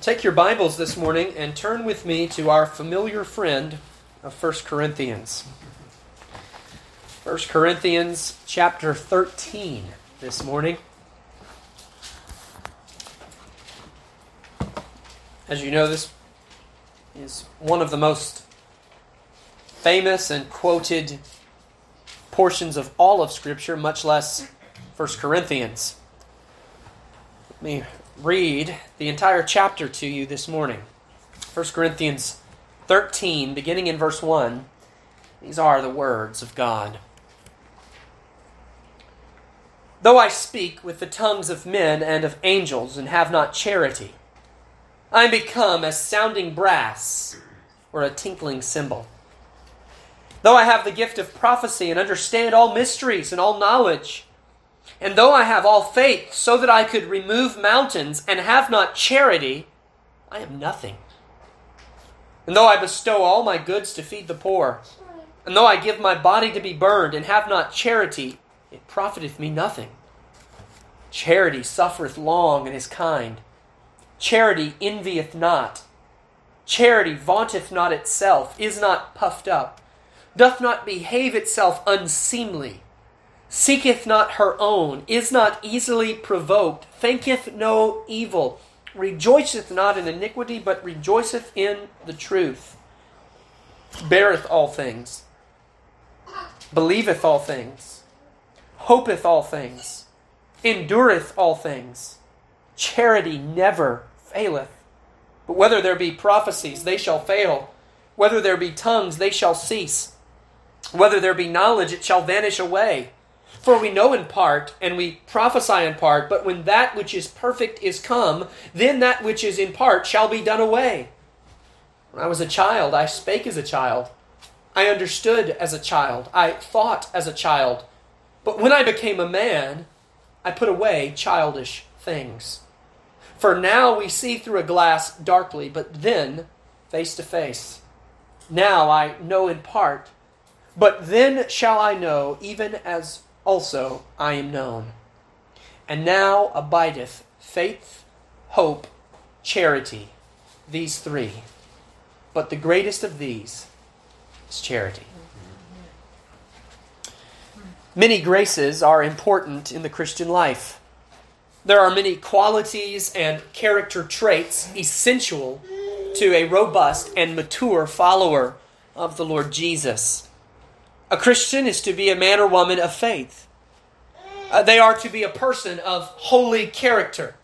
Take your Bibles this morning and turn with me to our familiar friend of 1 Corinthians. 1 Corinthians chapter 13 this morning. As you know, this is one of the most famous and quoted portions of all of Scripture, much less 1 Corinthians. Let me read the entire chapter to you this morning. 1 Corinthians 13, beginning in verse 1. These are the words of God. Though I speak with the tongues of men and of angels and have not charity, I am become as sounding brass or a tinkling cymbal. Though I have the gift of prophecy and understand all mysteries and all knowledge, and though I have all faith so that I could remove mountains and have not charity, I am nothing. And though I bestow all my goods to feed the poor, and though I give my body to be burned and have not charity, it profiteth me nothing. Charity suffereth long and is kind. Charity envieth not. Charity vaunteth not itself, is not puffed up, doth not behave itself unseemly seeketh not her own, is not easily provoked, thinketh no evil, rejoiceth not in iniquity, but rejoiceth in the truth, beareth all things, believeth all things, hopeth all things, endureth all things. Charity never faileth. But whether there be prophecies, they shall fail. Whether there be tongues, they shall cease. Whether there be knowledge, it shall vanish away. For we know in part, and we prophesy in part, but when that which is perfect is come, then that which is in part shall be done away. When I was a child, I spake as a child. I understood as a child. I thought as a child. But when I became a man, I put away childish things. For now we see through a glass darkly, but then face to face. Now I know in part, but then shall I know, even as also I am known. And now abideth faith, hope, charity, these three. But the greatest of these is charity. Many graces are important in the Christian life. There are many qualities and character traits essential to a robust and mature follower of the Lord Jesus. A Christian is to be a man or woman of faith. Uh, they are to be a person of holy character.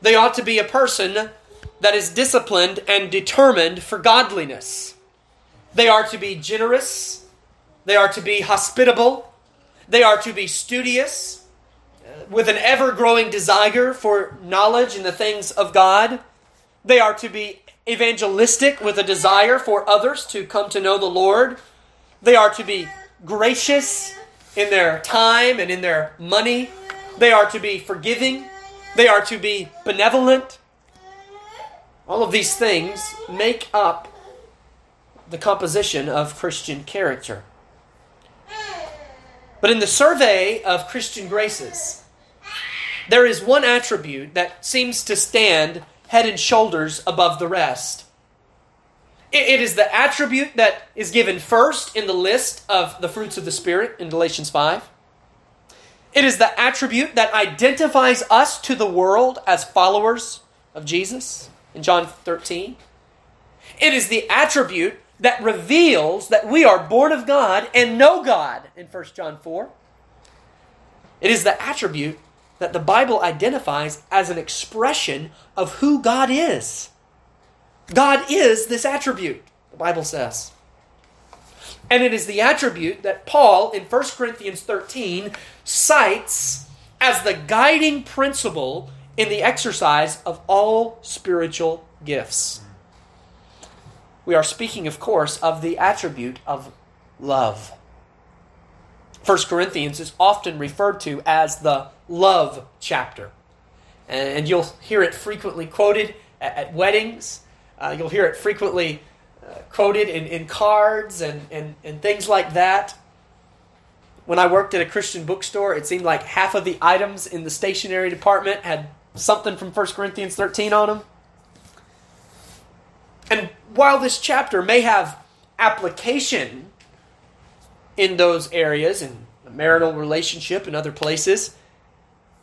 They ought to be a person that is disciplined and determined for godliness. They are to be generous. They are to be hospitable. They are to be studious uh, with an ever growing desire for knowledge in the things of God. They are to be evangelistic with a desire for others to come to know the Lord. They are to be gracious in their time and in their money. They are to be forgiving. They are to be benevolent. All of these things make up the composition of Christian character. But in the survey of Christian graces, there is one attribute that seems to stand head and shoulders above the rest. It is the attribute that is given first in the list of the fruits of the Spirit in Galatians 5. It is the attribute that identifies us to the world as followers of Jesus in John 13. It is the attribute that reveals that we are born of God and know God in 1 John 4. It is the attribute that the Bible identifies as an expression of who God is. God is this attribute, the Bible says. And it is the attribute that Paul in 1 Corinthians 13 cites as the guiding principle in the exercise of all spiritual gifts. We are speaking, of course, of the attribute of love. 1 Corinthians is often referred to as the love chapter. And you'll hear it frequently quoted at weddings uh, you'll hear it frequently uh, quoted in, in cards and, and, and things like that. When I worked at a Christian bookstore, it seemed like half of the items in the stationery department had something from 1 Corinthians 13 on them. And while this chapter may have application in those areas, in a marital relationship and other places,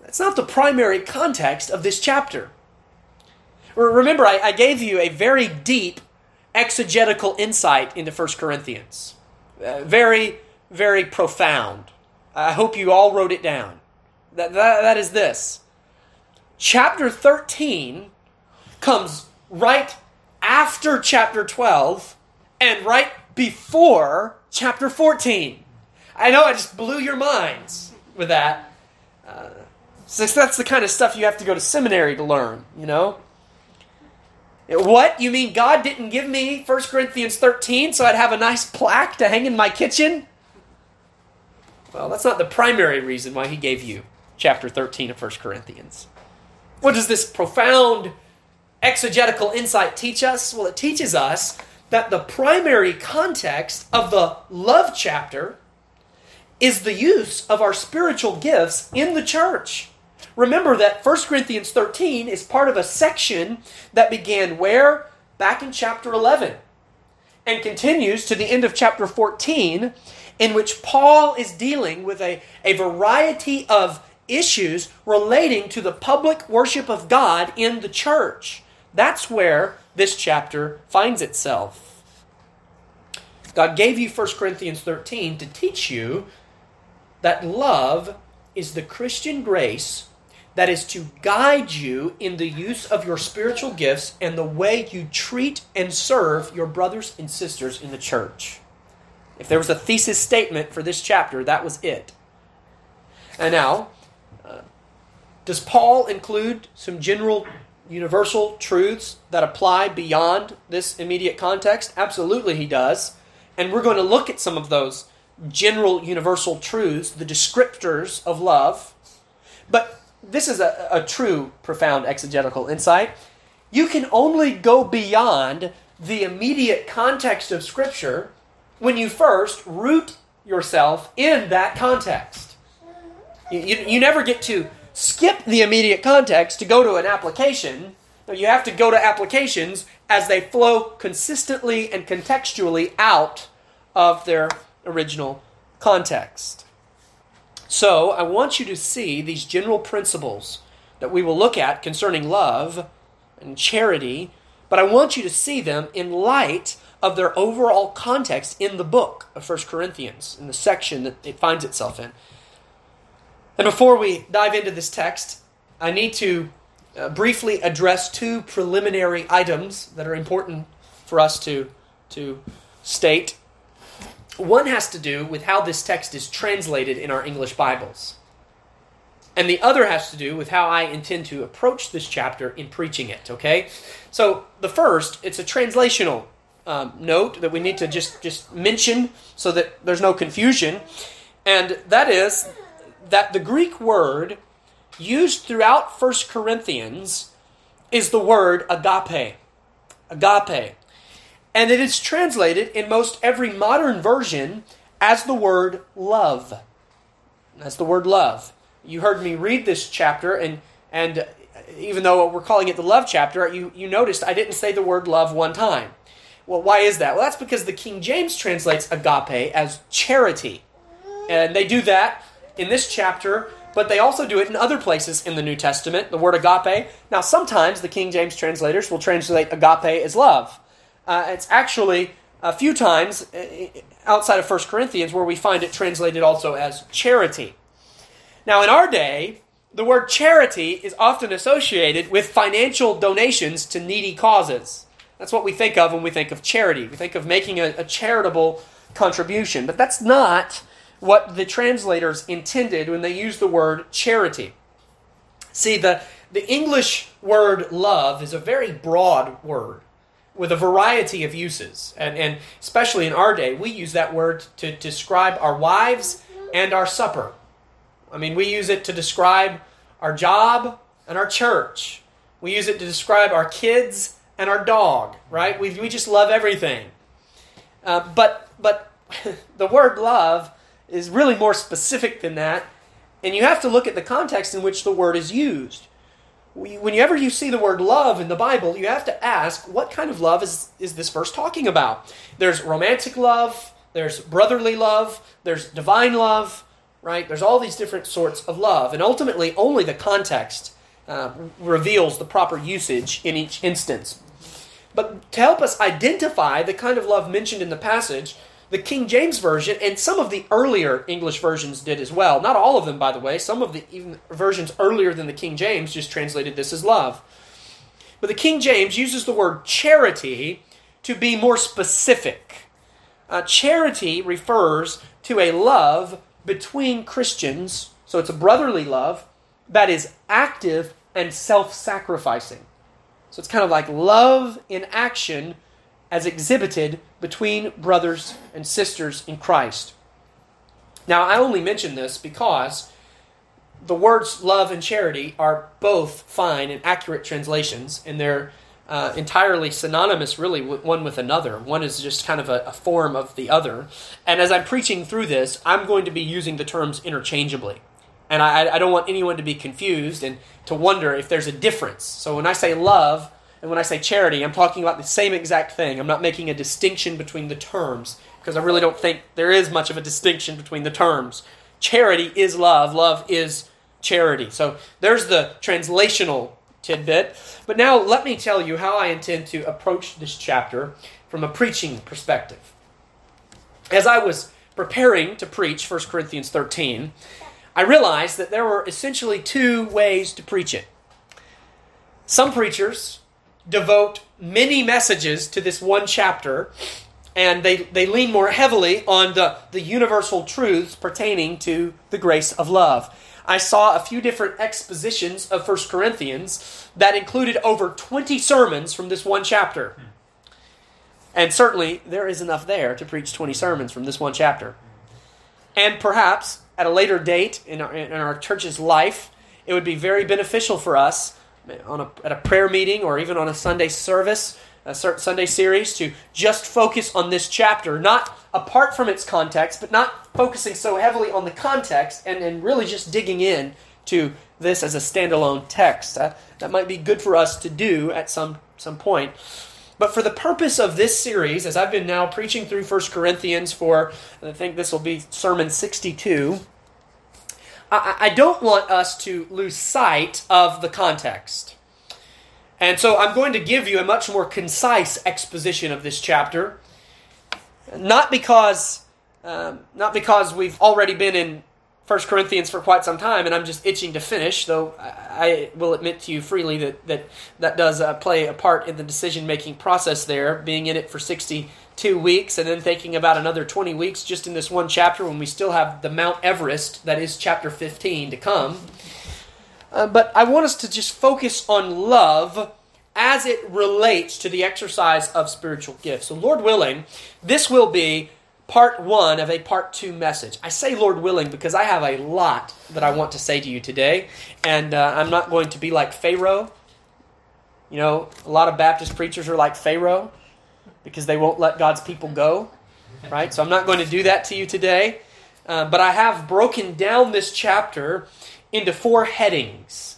that's not the primary context of this chapter. Remember, I, I gave you a very deep exegetical insight into 1 Corinthians. Uh, very, very profound. I hope you all wrote it down. That, that, that is this. Chapter 13 comes right after chapter 12 and right before chapter 14. I know I just blew your minds with that. Uh, so that's the kind of stuff you have to go to seminary to learn, you know? What? You mean God didn't give me 1 Corinthians 13 so I'd have a nice plaque to hang in my kitchen? Well, that's not the primary reason why he gave you chapter 13 of 1 Corinthians. What does this profound exegetical insight teach us? Well, it teaches us that the primary context of the love chapter is the use of our spiritual gifts in the church. Remember that 1 Corinthians 13 is part of a section that began where? Back in chapter 11 and continues to the end of chapter 14, in which Paul is dealing with a, a variety of issues relating to the public worship of God in the church. That's where this chapter finds itself. God gave you 1 Corinthians 13 to teach you that love is the Christian grace that is to guide you in the use of your spiritual gifts and the way you treat and serve your brothers and sisters in the church. If there was a thesis statement for this chapter, that was it. And now, uh, does Paul include some general universal truths that apply beyond this immediate context? Absolutely, he does. And we're going to look at some of those general universal truths, the descriptors of love. But this is a, a true profound exegetical insight. You can only go beyond the immediate context of Scripture when you first root yourself in that context. You, you, you, never get to skip the immediate context to go to an application. You have to go to applications as they flow consistently and contextually out of their original context. So, I want you to see these general principles that we will look at concerning love and charity, but I want you to see them in light of their overall context in the book of 1 Corinthians, in the section that it finds itself in. And before we dive into this text, I need to uh, briefly address two preliminary items that are important for us to, to state one has to do with how this text is translated in our English Bibles. And the other has to do with how I intend to approach this chapter in preaching it, okay? So, the first, it's a translational um, note that we need to just, just mention so that there's no confusion. And that is that the Greek word used throughout 1 Corinthians is the word agape. Agape and it is translated in most every modern version as the word love. That's the word love. You heard me read this chapter, and and even though we're calling it the love chapter, you, you noticed I didn't say the word love one time. Well, why is that? Well, that's because the King James translates agape as charity. And they do that in this chapter, but they also do it in other places in the New Testament, the word agape. Now, sometimes the King James translators will translate agape as love. Uh, it's actually a few times uh, outside of 1 Corinthians where we find it translated also as charity. Now, in our day, the word charity is often associated with financial donations to needy causes. That's what we think of when we think of charity. We think of making a, a charitable contribution. But that's not what the translators intended when they used the word charity. See, the, the English word love is a very broad word with a variety of uses. And, and especially in our day, we use that word to describe our wives and our supper. I mean, we use it to describe our job and our church. We use it to describe our kids and our dog, right? We, we just love everything. Uh, but but the word love is really more specific than that, and you have to look at the context in which the word is used. Whenever you see the word love in the Bible, you have to ask, what kind of love is, is this verse talking about? There's romantic love, there's brotherly love, there's divine love, right? There's all these different sorts of love. And ultimately, only the context uh, reveals the proper usage in each instance. But to help us identify the kind of love mentioned in the passage, the King James Version and some of the earlier English versions did as well. Not all of them, by the way. Some of the even versions earlier than the King James just translated this as love. But the King James uses the word charity to be more specific. Uh, charity refers to a love between Christians, so it's a brotherly love that is active and self sacrificing. So it's kind of like love in action as exhibited between brothers and sisters in Christ. Now, I only mention this because the words love and charity are both fine and accurate translations, and they're uh, entirely synonymous, really, one with another. One is just kind of a, a, form of the other. And as I'm preaching through this, I'm going to be using the terms interchangeably. And I, I don't want anyone to be confused and to wonder if there's a difference. So when I say love and when I say charity, I'm talking about the same exact thing. I'm not making a distinction between the terms because I really don't think there is much of a distinction between the terms. Charity is love, love is charity. So there's the translational tidbit. But now let me tell you how I intend to approach this chapter from a preaching perspective. As I was preparing to preach 1 Corinthians 13, I realized that there were essentially two ways to preach it. Some preachers devote many messages to this one chapter, and they, they lean more heavily on the, the universal truths pertaining to the grace of love. I saw a few different expositions of 1 Corinthians that included over 20 sermons from this one chapter. And certainly, there is enough there to preach 20 sermons from this one chapter. And perhaps at a later date in our, in our church's life, it would be very beneficial for us on a, at a prayer meeting or even on a Sunday service, a Sunday series, to just focus on this chapter, not apart from its context, but not focusing so heavily on the context and, and really just digging in to this as a standalone text. Uh, that might be good for us to do at some, some point. But for the purpose of this series, as I've been now preaching through 1 Corinthians for, I think this will be sermon 62, I, I don't want us to lose sight of the context. And so I'm going to give you a much more concise exposition of this chapter. Not because, um, not because we've already been in 1 Corinthians for quite some time, and I'm just itching to finish, though I will admit to you freely that that, that does uh, play a part in the decision making process there, being in it for 62 weeks and then thinking about another 20 weeks just in this one chapter when we still have the Mount Everest, that is chapter 15, to come. Uh, but I want us to just focus on love as it relates to the exercise of spiritual gifts. So, Lord willing, this will be part one of a part two message. I say Lord willing because I have a lot that I want to say to you today, and uh, I'm not going to be like Pharaoh. You know, a lot of Baptist preachers are like Pharaoh because they won't let God's people go, right? So I'm not going to do that to you today. Uh, but I have broken down this chapter into four headings.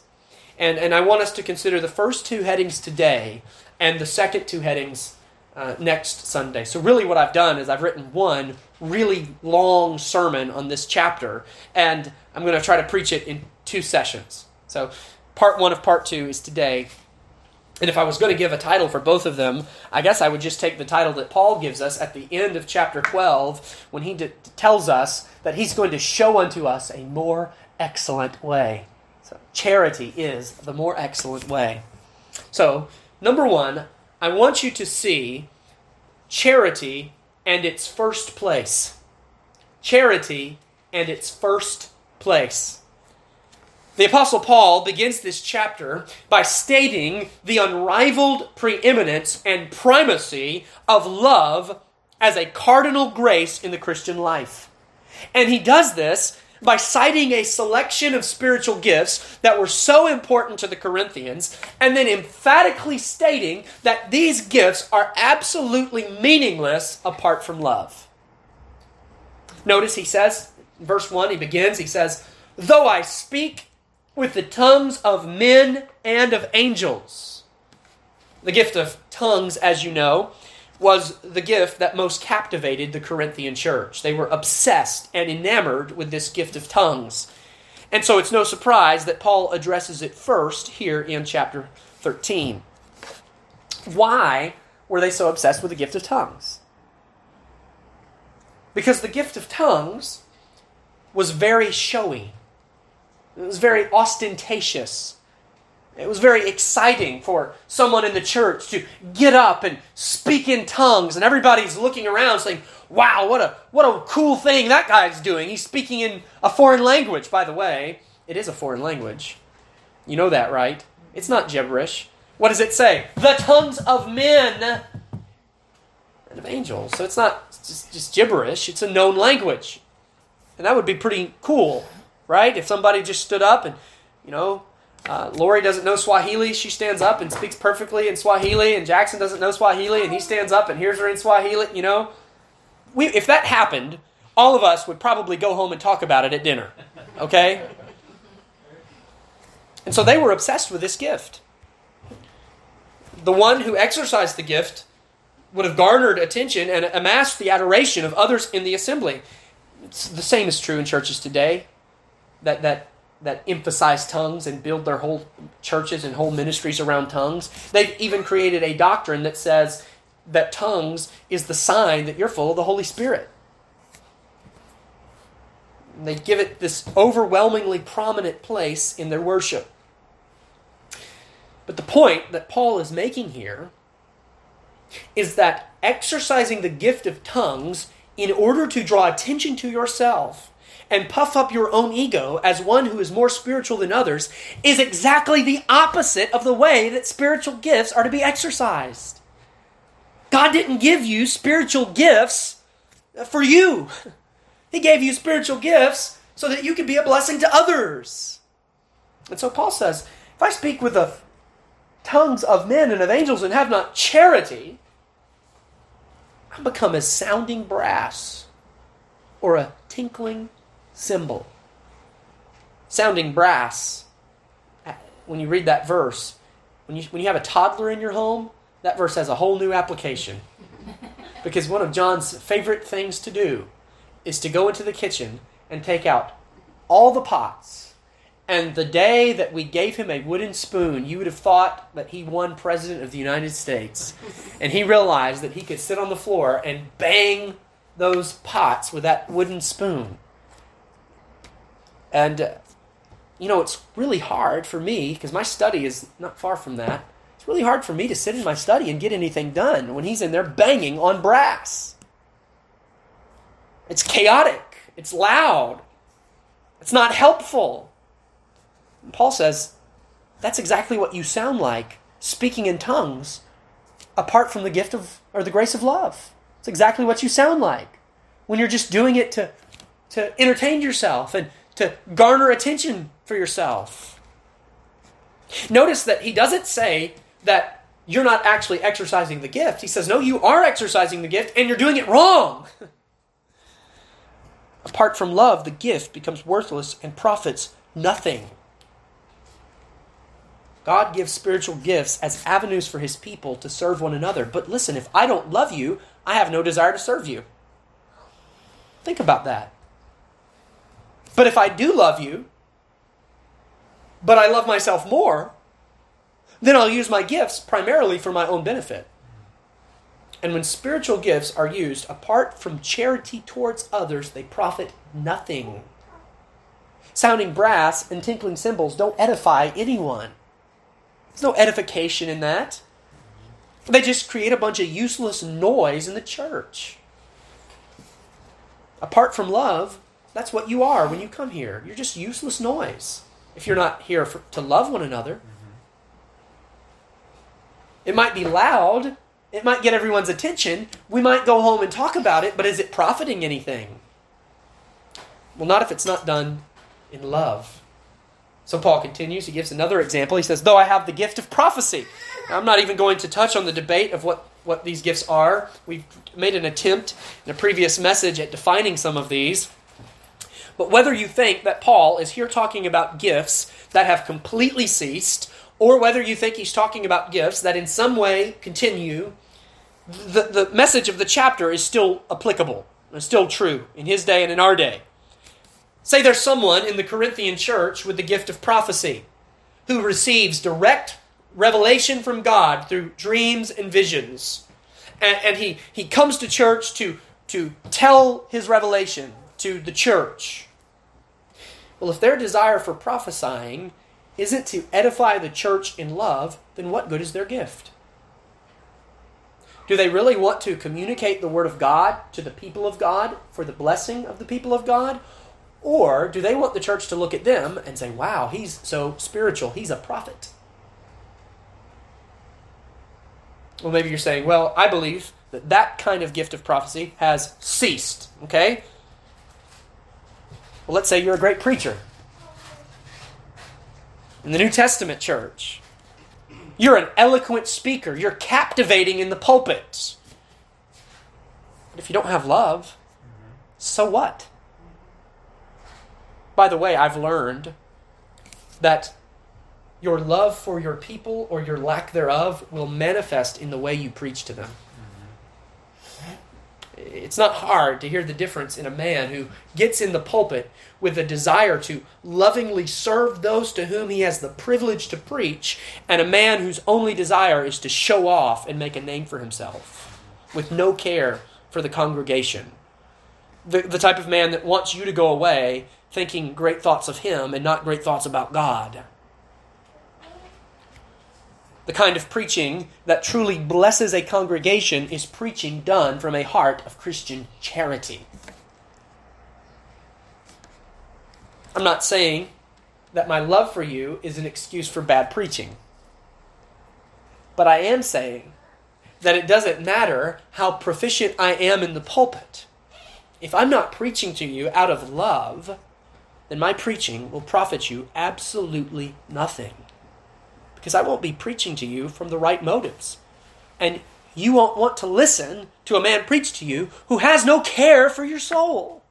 And, and I want us to consider the first two headings today and the second two headings uh, next Sunday. So, really, what I've done is I've written one really long sermon on this chapter, and I'm going to try to preach it in two sessions. So, part one of part two is today. And if I was going to give a title for both of them, I guess I would just take the title that Paul gives us at the end of chapter 12 when he d- tells us that he's going to show unto us a more excellent way. So, charity is the more excellent way. So, number one, I want you to see charity and its first place. Charity and its first place. The Apostle Paul begins this chapter by stating the unrivaled preeminence and primacy of love as a cardinal grace in the Christian life. And he does this by citing a selection of spiritual gifts that were so important to the Corinthians, and then emphatically stating that these gifts are absolutely meaningless apart from love. Notice he says, verse 1, he begins, he says, Though I speak with the tongues of men and of angels. The gift of tongues, as you know, was the gift that most captivated the Corinthian church. They were obsessed and enamored with this gift of tongues. And so it's no surprise that Paul addresses it first here in chapter 13. Why were they so obsessed with the gift of tongues? Because the gift of tongues was very showy, it was very ostentatious. It was very exciting for someone in the church to get up and speak in tongues, and everybody's looking around saying, Wow, what a, what a cool thing that guy's doing. He's speaking in a foreign language. By the way, it is a foreign language. You know that, right? It's not gibberish. What does it say? The tongues of men and of angels. So it's not just, just gibberish, it's a known language. And that would be pretty cool, right? If somebody just stood up and, you know, uh, Lori doesn't know Swahili. She stands up and speaks perfectly in Swahili, and Jackson doesn't know Swahili, and he stands up and hears her in Swahili. You know, we, if that happened, all of us would probably go home and talk about it at dinner. Okay? And so they were obsessed with this gift. The one who exercised the gift would have garnered attention and amassed the adoration of others in the assembly. It's the same is true in churches today. That that that emphasize tongues and build their whole churches and whole ministries around tongues. They've even created a doctrine that says that tongues is the sign that you're full of the Holy Spirit. And they give it this overwhelmingly prominent place in their worship. But the point that Paul is making here is that exercising the gift of tongues in order to draw attention to yourself and puff up your own ego as one who is more spiritual than others is exactly the opposite of the way that spiritual gifts are to be exercised. God didn't give you spiritual gifts for you, He gave you spiritual gifts so that you could be a blessing to others. And so Paul says, if I speak with the tongues of men and of angels and have not charity, I become as sounding brass or a tinkling cymbal. Sounding brass. When you read that verse, when you, when you have a toddler in your home, that verse has a whole new application. Because one of John's favorite things to do is to go into the kitchen and take out all the pots. And the day that we gave him a wooden spoon, you would have thought that he won President of the United States. And he realized that he could sit on the floor and bang those pots with that wooden spoon. And, you know, it's really hard for me, because my study is not far from that. It's really hard for me to sit in my study and get anything done when he's in there banging on brass. It's chaotic, it's loud, it's not helpful. And Paul says that's exactly what you sound like speaking in tongues apart from the gift of or the grace of love. It's exactly what you sound like when you're just doing it to to entertain yourself and to garner attention for yourself. Notice that he doesn't say that you're not actually exercising the gift. He says, no, you are exercising the gift and you're doing it wrong. Apart from love, the gift becomes worthless and profits nothing. God gives spiritual gifts as avenues for his people to serve one another. But listen, if I don't love you, I have no desire to serve you. Think about that. But if I do love you, but I love myself more, then I'll use my gifts primarily for my own benefit. And when spiritual gifts are used apart from charity towards others, they profit nothing. Sounding brass and tinkling cymbals don't edify anyone. There's no edification in that. They just create a bunch of useless noise in the church. Apart from love, that's what you are when you come here. You're just useless noise if you're not here for, to love one another. It might be loud, it might get everyone's attention. We might go home and talk about it, but is it profiting anything? Well, not if it's not done in love. So Paul continues, he gives another example. He says, Though I have the gift of prophecy. Now, I'm not even going to touch on the debate of what, what these gifts are. We've made an attempt in a previous message at defining some of these. But whether you think that Paul is here talking about gifts that have completely ceased, or whether you think he's talking about gifts that in some way continue, the, the message of the chapter is still applicable, is still true in his day and in our day. Say there's someone in the Corinthian church with the gift of prophecy who receives direct revelation from God through dreams and visions. And, and, he, he comes to church to, to tell his revelation to the church. Well, if their desire for prophesying isn't to edify the church in love, then what good is their gift? Do they really want to communicate the Word of God to the people of God for the blessing of the people of God? Or do they want the church to look at them and say, wow, he's so spiritual, he's a prophet? Well, maybe you're saying, well, I believe that that kind of gift of prophecy has ceased, okay? Well, let's say you're a great preacher in the New Testament church. You're an eloquent speaker. You're captivating in the pulpit. But if you don't have love, so what? By the way, I've learned that your love for your people or your lack thereof will manifest in the way you preach to them. It's not hard to hear the difference in a man who gets in the pulpit with a desire to lovingly serve those to whom he has the privilege to preach, and a man whose only desire is to show off and make a name for himself with no care for the congregation. The, the type of man that wants you to go away thinking great thoughts of him and not great thoughts about God the kind of preaching that truly blesses a congregation is preaching done from a heart of Christian charity. I'm not saying that my love for you is an excuse for bad preaching. But I am saying that it doesn't matter how proficient I am in the pulpit. If I'm not preaching to you out of love, then my preaching will profit you absolutely nothing because I won't be preaching to you from the right motives. And you won't want to listen to a man preach to you who has no care for your soul.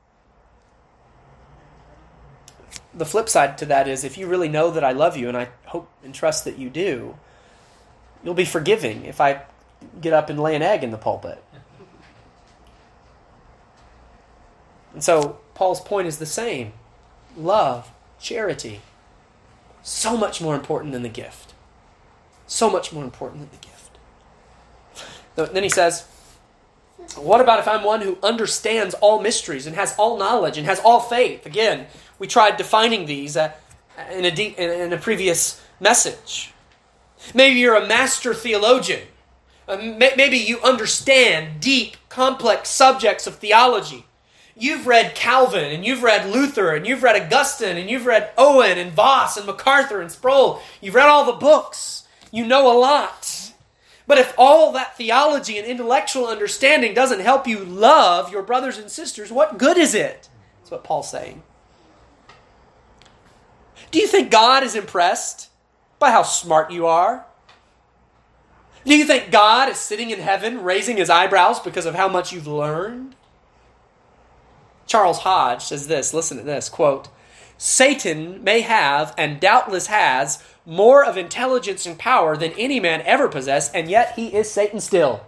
The flip side to that is if you really know that I love you, and I hope and trust that you do, you'll be forgiving if I get up and lay an egg in the pulpit. And so Paul's point is the same love, charity, so much more important than the gift. So much more important than the gift. Then he says, What about if I'm one who understands all mysteries and has all knowledge and has all faith? Again, we tried defining these uh, in, a in a previous message. Maybe you're a master theologian. Uh, maybe you understand deep, complex subjects of theology. You've read Calvin and you've read Luther and you've read Augustine and you've read Owen and Vos, and MacArthur and Sproul. You've read all the books you know a lot. But if all that theology and intellectual understanding doesn't help you love your brothers and sisters, what good is it? That's what Paul's saying. Do you think God is impressed by how smart you are? Do you think God is sitting in heaven raising his eyebrows because of how much you've learned? Charles Hodge says this, listen to this, quote, Satan may have and doubtless has more of intelligence and power than any man ever possessed, and yet he is Satan still.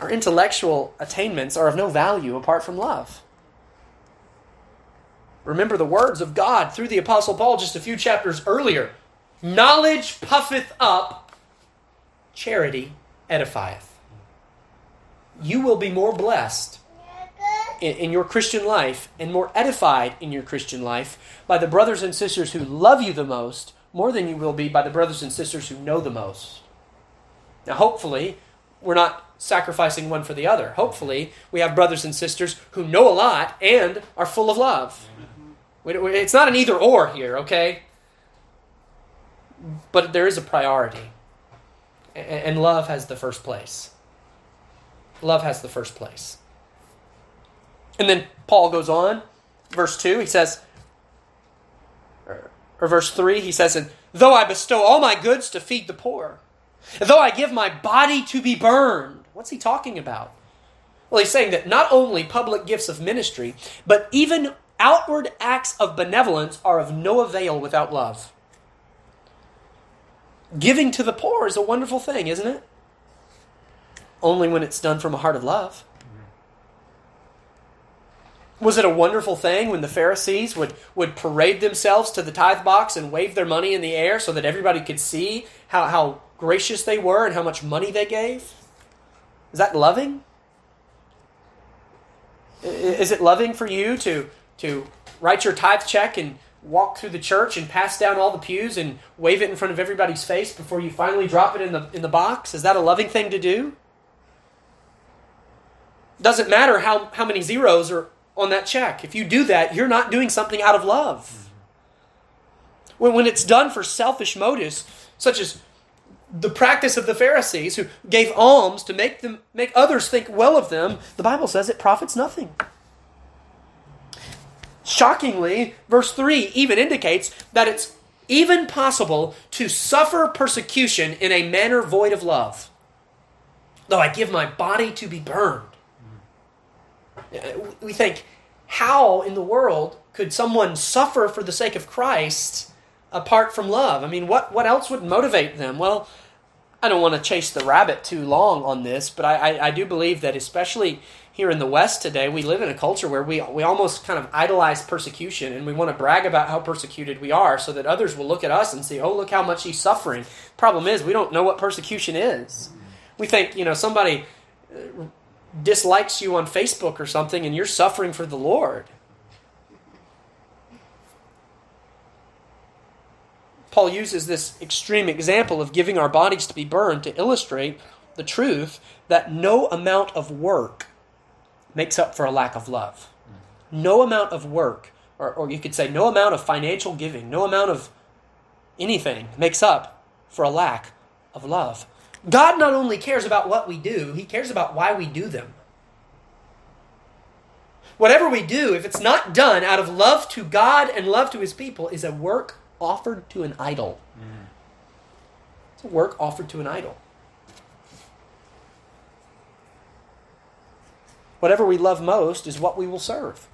Our intellectual attainments are of no value apart from love. Remember the words of God through the Apostle Paul just a few chapters earlier Knowledge puffeth up, charity edifieth. You will be more blessed in, in your Christian life and more edified in your Christian life by the brothers and sisters who love you the most more than you will be by the brothers and sisters who know the most. Now, hopefully, we're not sacrificing one for the other. Hopefully, we have brothers and sisters who know a lot and are full of love. Mm-hmm. It's not an either or here, okay? But there is a priority. And love has the first place. Love has the first place. And then Paul goes on, verse 2, he says, or, verse 3, he says, And though I bestow all my goods to feed the poor, though I give my body to be burned, what's he talking about? Well, he's saying that not only public gifts of ministry, but even outward acts of benevolence are of no avail without love. Giving to the poor is a wonderful thing, isn't it? Only when it's done from a heart of love. Was it a wonderful thing when the Pharisees would, would parade themselves to the tithe box and wave their money in the air so that everybody could see how, how gracious they were and how much money they gave? Is that loving? Is it loving for you to, to write your tithe check and walk through the church and pass down all the pews and wave it in front of everybody's face before you finally drop it in the, in the box? Is that a loving thing to do? Doesn't matter how, how many zeros are on that check. If you do that, you're not doing something out of love. When, when it's done for selfish motives, such as the practice of the Pharisees who gave alms to make them make others think well of them, the Bible says it profits nothing. Shockingly, verse 3 even indicates that it's even possible to suffer persecution in a manner void of love. Though I give my body to be burned. We think, how in the world could someone suffer for the sake of Christ apart from love? I mean, what, what else would motivate them? Well, I don't want to chase the rabbit too long on this, but I, I, I, do believe that especially here in the West today, we live in a culture where we, we almost kind of idolize persecution and we want to brag about how persecuted we are so that others will look at us and say, oh, look how much he's suffering. Problem is, we don't know what persecution is. We think, you know, somebody uh, dislikes you on Facebook or something and you're suffering for the Lord. Paul uses this extreme example of giving our bodies to be burned to illustrate the truth that no amount of work makes up for a lack of love. No amount of work, or, or you could say no amount of financial giving, no amount of anything makes up for a lack of love. God not only cares about what we do, He cares about why we do them. Whatever we do, if it's not done out of love to God and love to His people, is a work offered to an idol. Mm. It's a work offered to an idol. Whatever we love most is what we will serve.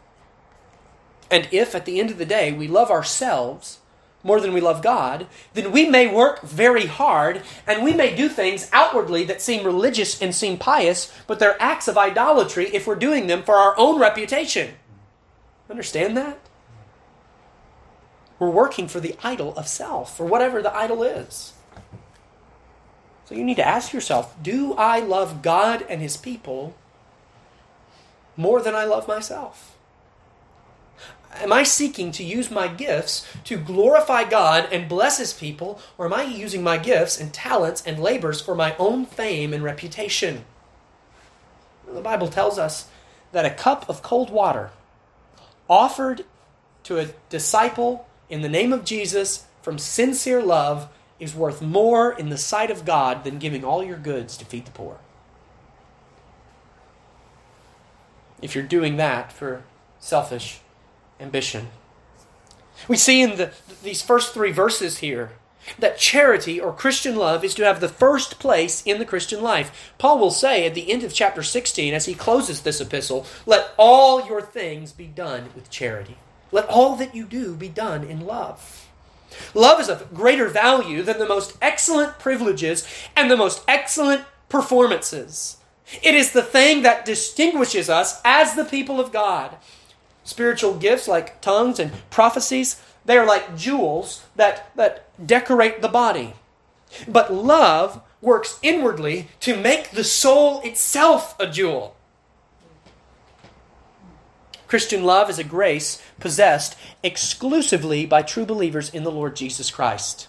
And if at the end of the day we love ourselves more than we love God, then we may work very hard and we may do things outwardly that seem religious and seem pious, but they're acts of idolatry if we're doing them for our own reputation. Understand that? We're working for the idol of self, for whatever the idol is. So you need to ask yourself do I love God and His people more than I love myself? Am I seeking to use my gifts to glorify God and bless His people, or am I using my gifts and talents and labors for my own fame and reputation? The Bible tells us that a cup of cold water offered to a disciple in the name of Jesus from sincere love is worth more in the sight of God than giving all your goods to feed the poor. If you're doing that for selfish ambition. We see in the, these first three verses here that charity or Christian love is to have the first place in the Christian life. Paul will say at the end of chapter 16, as he closes this epistle, let all your things be done with charity. Let all that you do be done in love. Love is of greater value than the most excellent privileges and the most excellent performances. It is the thing that distinguishes us as the people of God. Spiritual gifts like tongues and prophecies, they are like jewels that, that decorate the body. But love works inwardly to make the soul itself a jewel. Christian love is a grace possessed exclusively by true believers in the Lord Jesus Christ.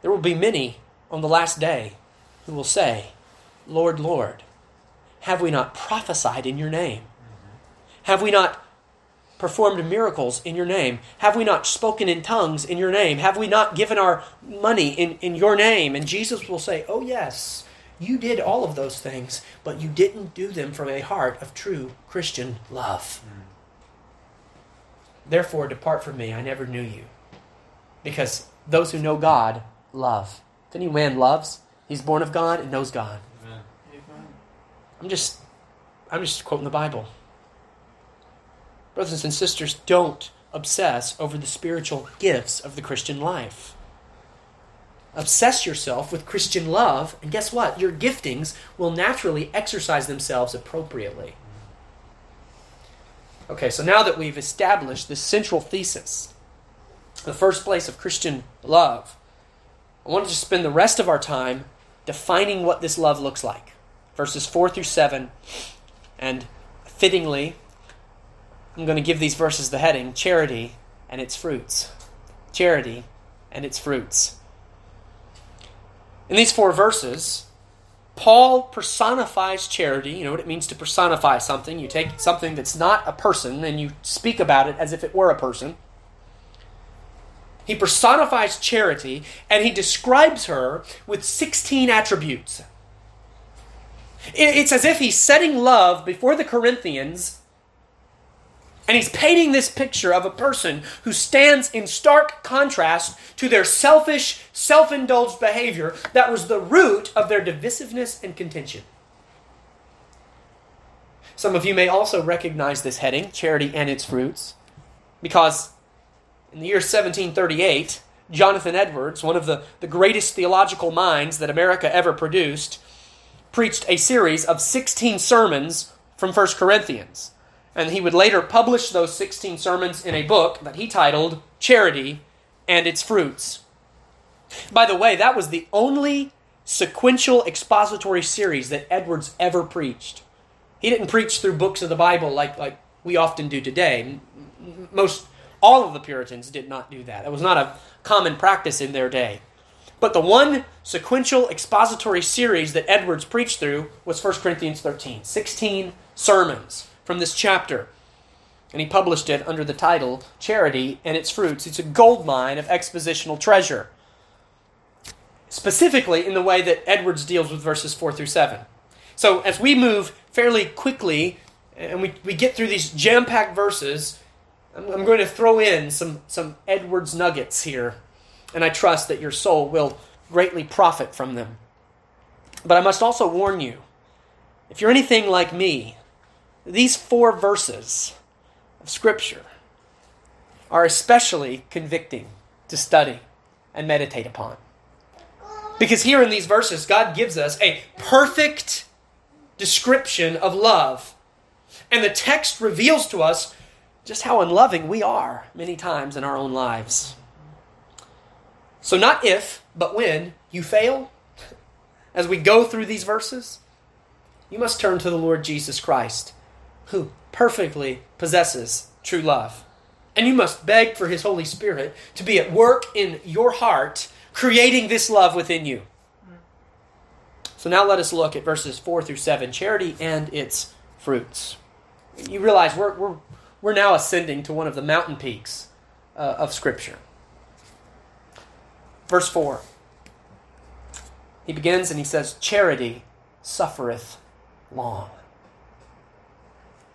There will be many on the last day who will say, Lord, Lord, have we not prophesied in your name? Have we not performed miracles in your name? Have we not spoken in tongues in your name? Have we not given our money in, in your name? And Jesus will say, Oh, yes, you did all of those things, but you didn't do them from a heart of true Christian love. Therefore, depart from me. I never knew you. Because those who know God love. If any man loves, he's born of God and knows God. I'm just I'm just quoting the Bible. Brothers and sisters, don't obsess over the spiritual gifts of the Christian life. Obsess yourself with Christian love, and guess what? Your giftings will naturally exercise themselves appropriately. Okay, so now that we've established this central thesis, the first place of Christian love, I want to just spend the rest of our time defining what this love looks like. Verses 4 through 7, and fittingly, I'm going to give these verses the heading Charity and its fruits. Charity and its fruits. In these four verses, Paul personifies charity. You know what it means to personify something. You take something that's not a person and you speak about it as if it were a person. He personifies charity and he describes her with 16 attributes. It's as if he's setting love before the Corinthians and he's painting this picture of a person who stands in stark contrast to their selfish, self indulged behavior that was the root of their divisiveness and contention. Some of you may also recognize this heading, Charity and Its Fruits, because in the year 1738, Jonathan Edwards, one of the, the greatest theological minds that America ever produced, preached a series of 16 sermons from 1 Corinthians. And he would later publish those 16 sermons in a book that he titled Charity and Its Fruits. By the way, that was the only sequential expository series that Edwards ever preached. He didn't preach through books of the Bible like, like we often do today. Most all of the Puritans did not do that. It was not a common practice in their day. But the one sequential expository series that Edwards preached through was 1 Corinthians 13 16 sermons from this chapter. And he published it under the title Charity and Its Fruits. It's a gold mine of expositional treasure, specifically in the way that Edwards deals with verses 4 through 7. So as we move fairly quickly and we, we get through these jam packed verses, I'm, I'm going to throw in some, some Edwards nuggets here, and I trust that your soul will greatly profit from them. But I must also warn you if you're anything like me, these four verses of Scripture are especially convicting to study and meditate upon. Because here in these verses, God gives us a perfect description of love. And the text reveals to us just how unloving we are many times in our own lives. So, not if, but when you fail, as we go through these verses, you must turn to the Lord Jesus Christ, who perfectly possesses true love. And you must beg for His Holy Spirit to be at work in your heart, creating this love within you. So now let us look at verses 4 through 7 charity and its fruits. You realize we're, we're we're now ascending to one of the mountain peaks uh, of Scripture. Verse 4. He begins and he says, Charity suffereth long.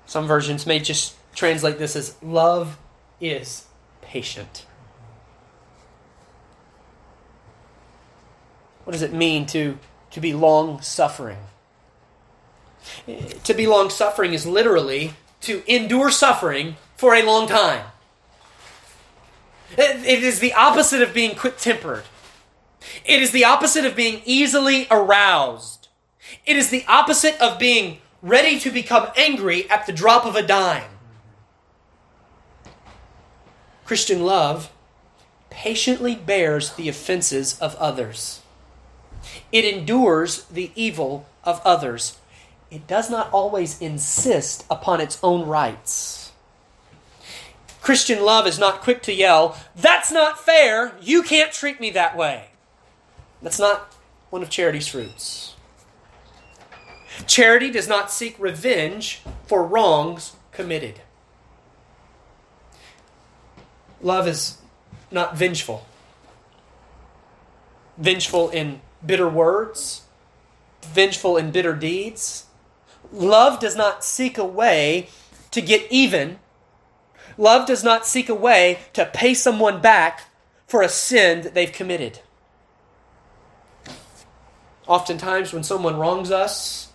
Some versions may just translate this as love is patient. What does it mean to, to be long suffering? To be long suffering is literally to endure suffering for a long time. It is the opposite of being quick tempered. It is the opposite of being easily aroused. It is the opposite of being ready to become angry at the drop of a dime. Christian love patiently bears the offenses of others. It endures the evil of others it does not always insist upon its own rights. Christian love is not quick to yell, That's not fair! You can't treat me that way. That's not one of charity's fruits. Charity does not seek revenge for wrongs committed. Love is not vengeful. Vengeful in bitter words, vengeful in bitter deeds, Love does not seek a way to get even. Love does not seek a way to pay someone back for a sin that they've committed. Oftentimes, when someone wrongs us,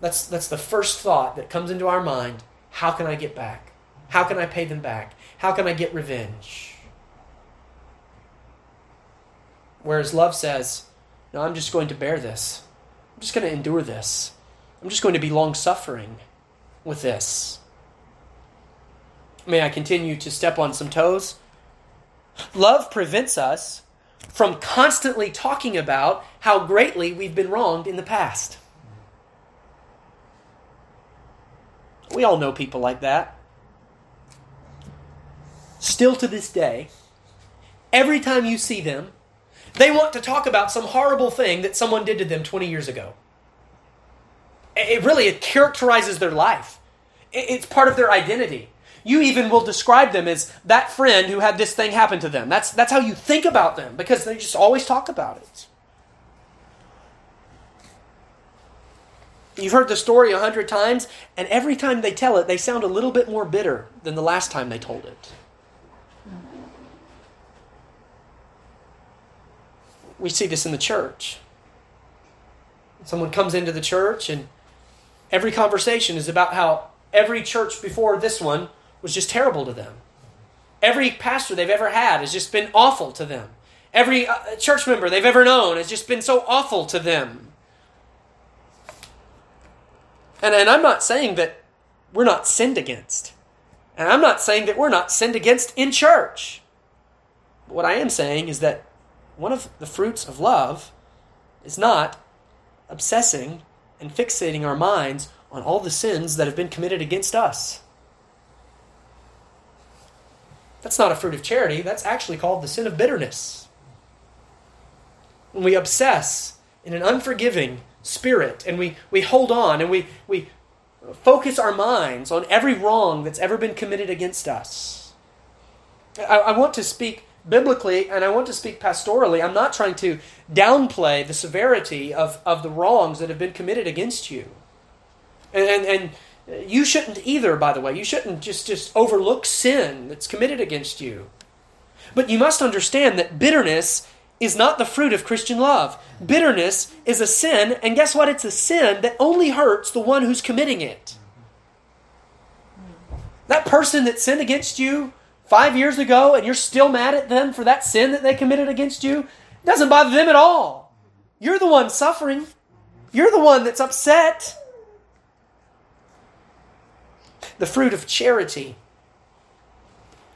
That's, that's the first thought that comes into our mind. How can I get back? How can I pay them back? How can I get revenge? Whereas love says, No, I'm just going to bear this. I'm just going to endure this. I'm just going to be long suffering with this. May I continue to step on some toes? Love prevents us from constantly talking about how greatly we've been wronged in the past. We all know people like that. Still to this day, every time you see them, they want to talk about some horrible thing that someone did to them 20 years ago. It really it characterizes their life. It's part of their identity. You even will describe them as that friend who had this thing happen to them. That's, that's how you think about them because they just always talk about it. You've heard the story a hundred times, and every time they tell it, they sound a little bit more bitter than the last time they told it. We see this in the church. Someone comes into the church, and every conversation is about how every church before this one was just terrible to them. Every pastor they've ever had has just been awful to them. Every uh, church member they've ever known has just been so awful to them. And, and I'm not saying that we're not sinned against. And I'm not saying that we're not sinned against in church. But what I am saying is that one of the fruits of love is not obsessing and fixating our minds on all the sins that have been committed against us. That's not a fruit of charity. That's actually called the sin of bitterness. When we obsess in an unforgiving spirit and we, we hold on and we, we focus our minds on every wrong that's ever been committed against us. I, I want to speak biblically and I want to speak pastorally. I'm not trying to downplay the severity of, of the wrongs that have been committed against you. And, and, and you shouldn't either, by the way. You shouldn't just, just overlook sin that's committed against you. But you must understand that bitterness is not the fruit of Christian love. Bitterness is a sin, and guess what? It's a sin that only hurts the one who's committing it. That person that sinned against you five years ago and you're still mad at them for that sin that they committed against you, doesn't bother them at all. You're the one suffering. You're the one that's upset. The fruit of charity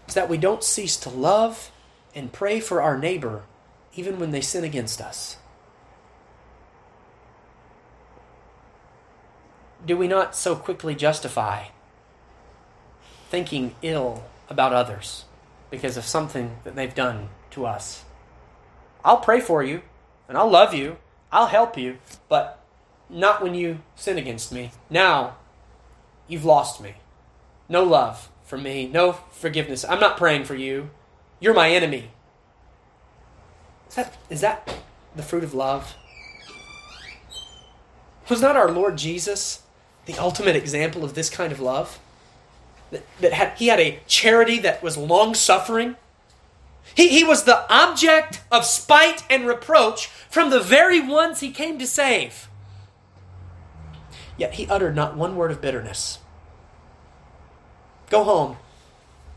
is that we don't cease to love and pray for our neighbor even when they sin against us. Do we not so quickly justify thinking ill about others because of something that they've done to us? I'll pray for you and I'll love you, I'll help you, but not when you sin against me. Now, you've lost me. No love for me, no forgiveness. I'm not praying for you. You're my enemy. Is that, is that the fruit of love? Was not our Lord Jesus the ultimate example of this kind of love? That, that had, he had a charity that was long suffering. He, he was the object of spite and reproach from the very ones he came to save. Yet he uttered not one word of bitterness. Go home.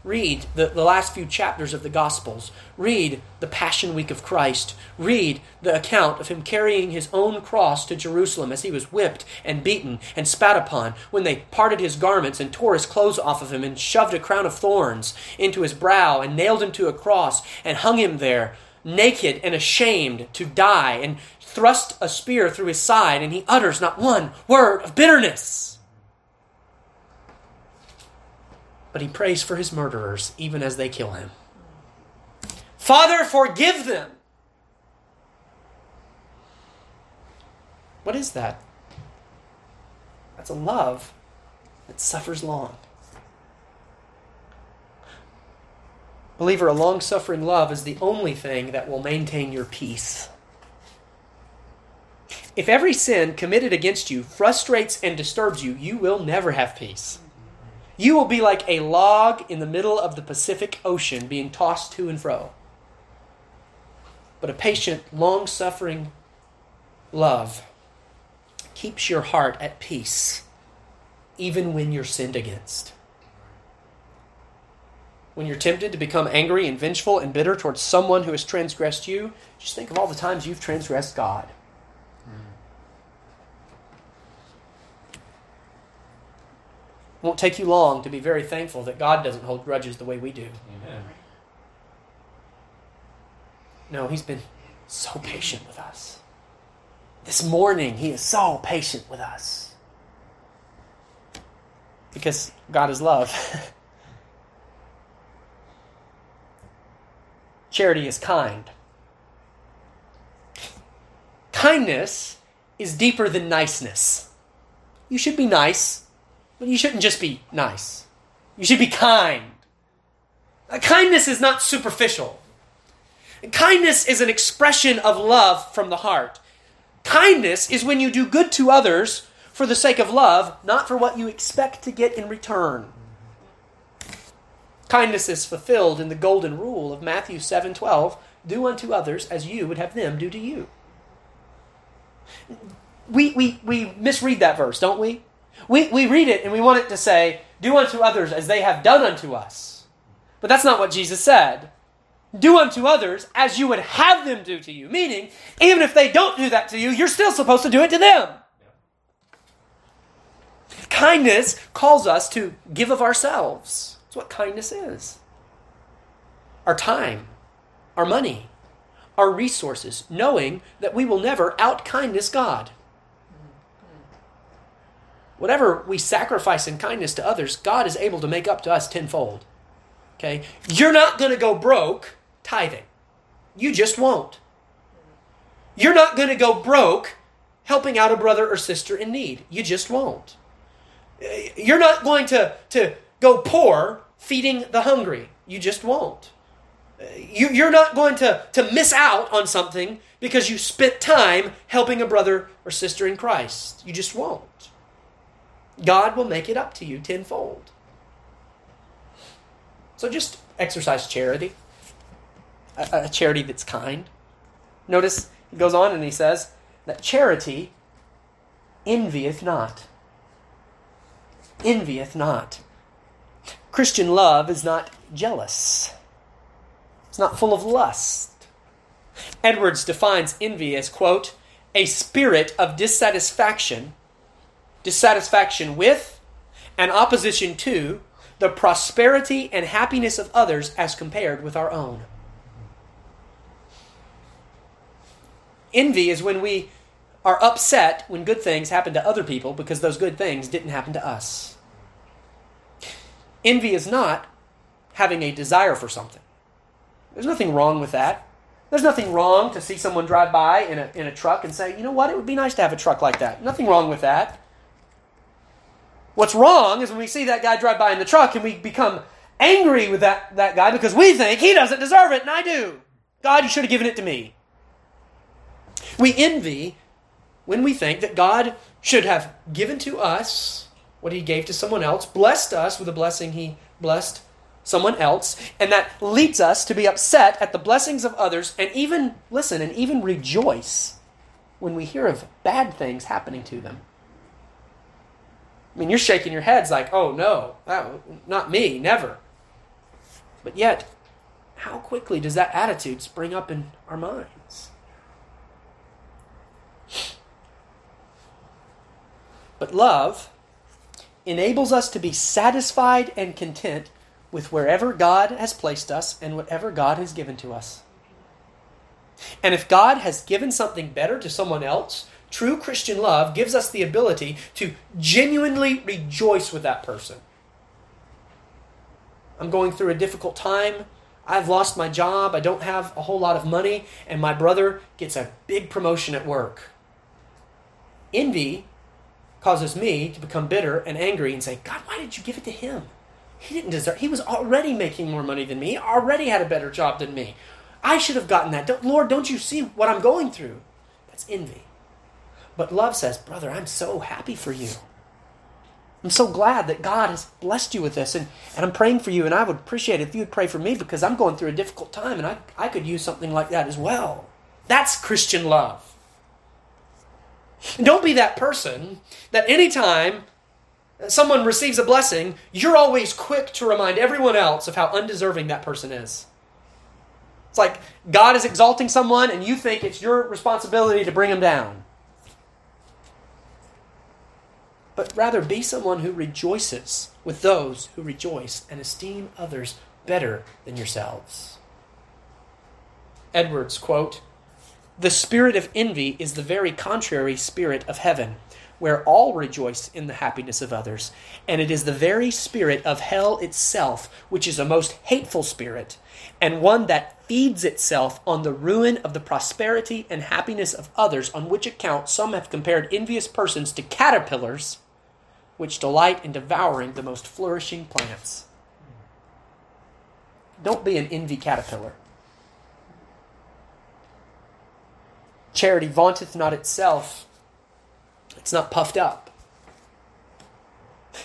Read the, the last few chapters of the Gospels. Read the Passion Week of Christ. Read the account of him carrying his own cross to Jerusalem as he was whipped and beaten and spat upon, when they parted his garments and tore his clothes off of him and shoved a crown of thorns into his brow and nailed him to a cross and hung him there, naked and ashamed to die, and thrust a spear through his side, and he utters not one word of bitterness. But he prays for his murderers even as they kill him. Father, forgive them. What is that? That's a love that suffers long. Believer, a long suffering love is the only thing that will maintain your peace. If every sin committed against you frustrates and disturbs you, you will never have peace. You will be like a log in the middle of the Pacific Ocean being tossed to and fro. But a patient, long suffering love keeps your heart at peace, even when you're sinned against. When you're tempted to become angry and vengeful and bitter towards someone who has transgressed you, just think of all the times you've transgressed God. Won't take you long to be very thankful that God doesn't hold grudges the way we do. Amen. No, He's been so patient with us. This morning, He is so patient with us. Because God is love. Charity is kind. Kindness is deeper than niceness. You should be nice but you shouldn't just be nice. You should be kind. Uh, kindness is not superficial. Kindness is an expression of love from the heart. Kindness is when you do good to others for the sake of love, not for what you expect to get in return. Kindness is fulfilled in the golden rule of Matthew 7:12, do unto others as you would have them do to you. We, we, we misread that verse, don't we? We, we read it and we want it to say, Do unto others as they have done unto us. But that's not what Jesus said. Do unto others as you would have them do to you. Meaning, even if they don't do that to you, you're still supposed to do it to them. Kindness calls us to give of ourselves. That's what kindness is our time, our money, our resources, knowing that we will never out kindness God. Whatever we sacrifice in kindness to others, God is able to make up to us tenfold. Okay? You're not going to go broke tithing. You just won't. You're not going to go broke helping out a brother or sister in need. You just won't. You're not going to, to go poor feeding the hungry. You just won't. You, you're not going to, to miss out on something because you spent time helping a brother or sister in Christ. You just won't. God will make it up to you tenfold. So just exercise charity, a, a charity that's kind. Notice he goes on and he says that charity envieth not. Envieth not. Christian love is not jealous. It's not full of lust. Edwards defines envy as, quote, a spirit of dissatisfaction dissatisfaction with, and opposition to the prosperity and happiness of others as compared with our own. Envy is when we are upset when good things happen to other people because those good things didn't happen to us. Envy is not having a desire for something. There's nothing wrong with that. There's nothing wrong to see someone drive by in a, in a truck and say, you know what, it would be nice to have a truck like that. Nothing wrong with that. What's wrong is when we see that guy drive by in the truck and we become angry with that, that guy because we think he doesn't deserve it and I do. God, you should have given it to me. We envy when we think that God should have given to us what he gave to someone else, blessed us with a blessing he blessed someone else, and that leads us to be upset at the blessings of others and even, listen, and even rejoice when we hear of bad things happening to them. I mean, you're shaking your heads like, oh no, not me, never. But yet, how quickly does that attitude spring up in our minds? But love enables us to be satisfied and content with wherever God has placed us and whatever God has given to us. And if God has given something better to someone else, True Christian love gives us the ability to genuinely rejoice with that person. I'm going through a difficult time. I've lost my job. I don't have a whole lot of money. And my brother gets a big promotion at work. Envy causes me to become bitter and angry and say, God, why did you give it to him? He didn't deserve it. He was already making more money than me, already had a better job than me. I should have gotten that. Don't, Lord, don't you see what I'm going through? That's envy. But love says, Brother, I'm so happy for you. I'm so glad that God has blessed you with this, and, and I'm praying for you, and I would appreciate it if you would pray for me because I'm going through a difficult time, and I, I could use something like that as well. That's Christian love. Don't be that person that anytime someone receives a blessing, you're always quick to remind everyone else of how undeserving that person is. It's like God is exalting someone and you think it's your responsibility to bring them down. But rather be someone who rejoices with those who rejoice and esteem others better than yourselves. Edwards quote, "The spirit of envy is the very contrary spirit of heaven." where all rejoice in the happiness of others. And it is the very spirit of hell itself, which is a most hateful spirit, and one that feeds itself on the ruin of the prosperity and happiness of others, on which account some have compared envious persons to caterpillars, which delight in devouring the most flourishing plants. Don't be an envy caterpillar. Charity vaunteth not itself it's not puffed up.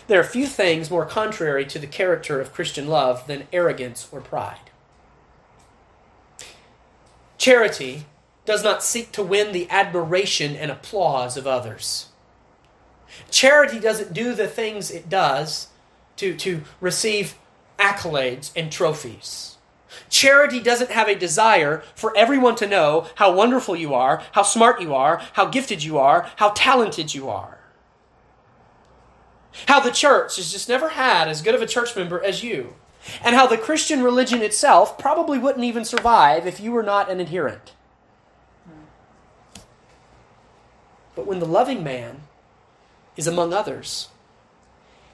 There are few things more contrary to the character of Christian love than arrogance or pride. Charity does not seek to win the admiration and applause of others. Charity doesn't do the things it does to, to receive accolades and trophies. Charity doesn't have a desire for everyone to know how wonderful you are, how smart you are, how gifted you are, how talented you are. How the church has just never had as good of a church member as you. And how the Christian religion itself probably wouldn't even survive if you were not an adherent. But when the loving man is among others,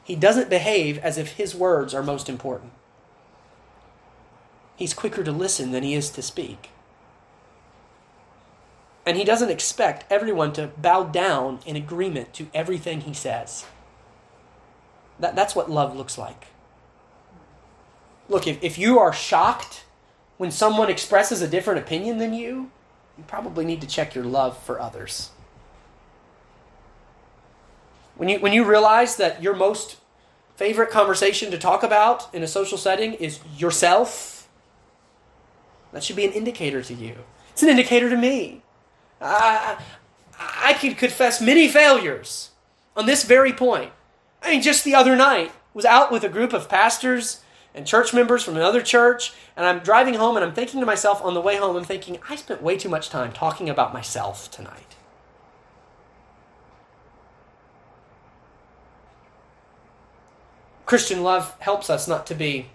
he doesn't behave as if his words are most important he's quicker to listen than he is to speak. And he doesn't expect everyone to bow down in agreement to everything he says. That, that's what love looks like. Look, if, if you are shocked when someone expresses a different opinion than you, you probably need to check your love for others. When you, when you realize that your most favorite conversation to talk about in a social setting is yourself that should be an indicator to you. It's an indicator to me. I, I could confess many failures on this very point. I mean, just the other night, was out with a group of pastors and church members from another church, and I'm driving home and I'm thinking to myself on the way home, I'm thinking, I spent way too much time talking about myself tonight. Christian love helps us not to be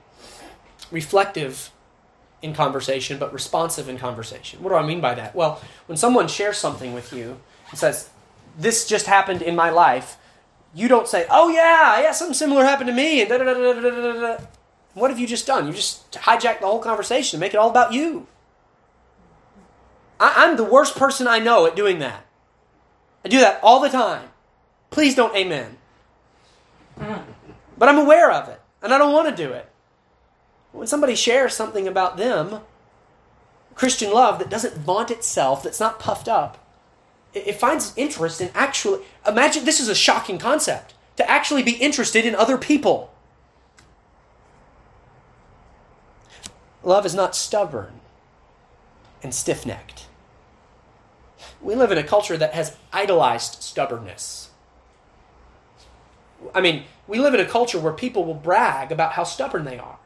reflective in conversation, but responsive in conversation. What do I mean by that? Well, when someone shares something with you and says, This just happened in my life, you don't say, Oh, yeah, yeah, something similar happened to me, and da da da da da da da. What have you just done? You just hijacked the whole conversation and make it all about you. I, I'm the worst person I know at doing that. I do that all the time. Please don't amen. Mm. But I'm aware of it, and I don't want to do it. When somebody shares something about them, Christian love that doesn't vaunt itself, that's not puffed up, it, it finds interest in actually. Imagine this is a shocking concept to actually be interested in other people. Love is not stubborn and stiff necked. We live in a culture that has idolized stubbornness. I mean, we live in a culture where people will brag about how stubborn they are.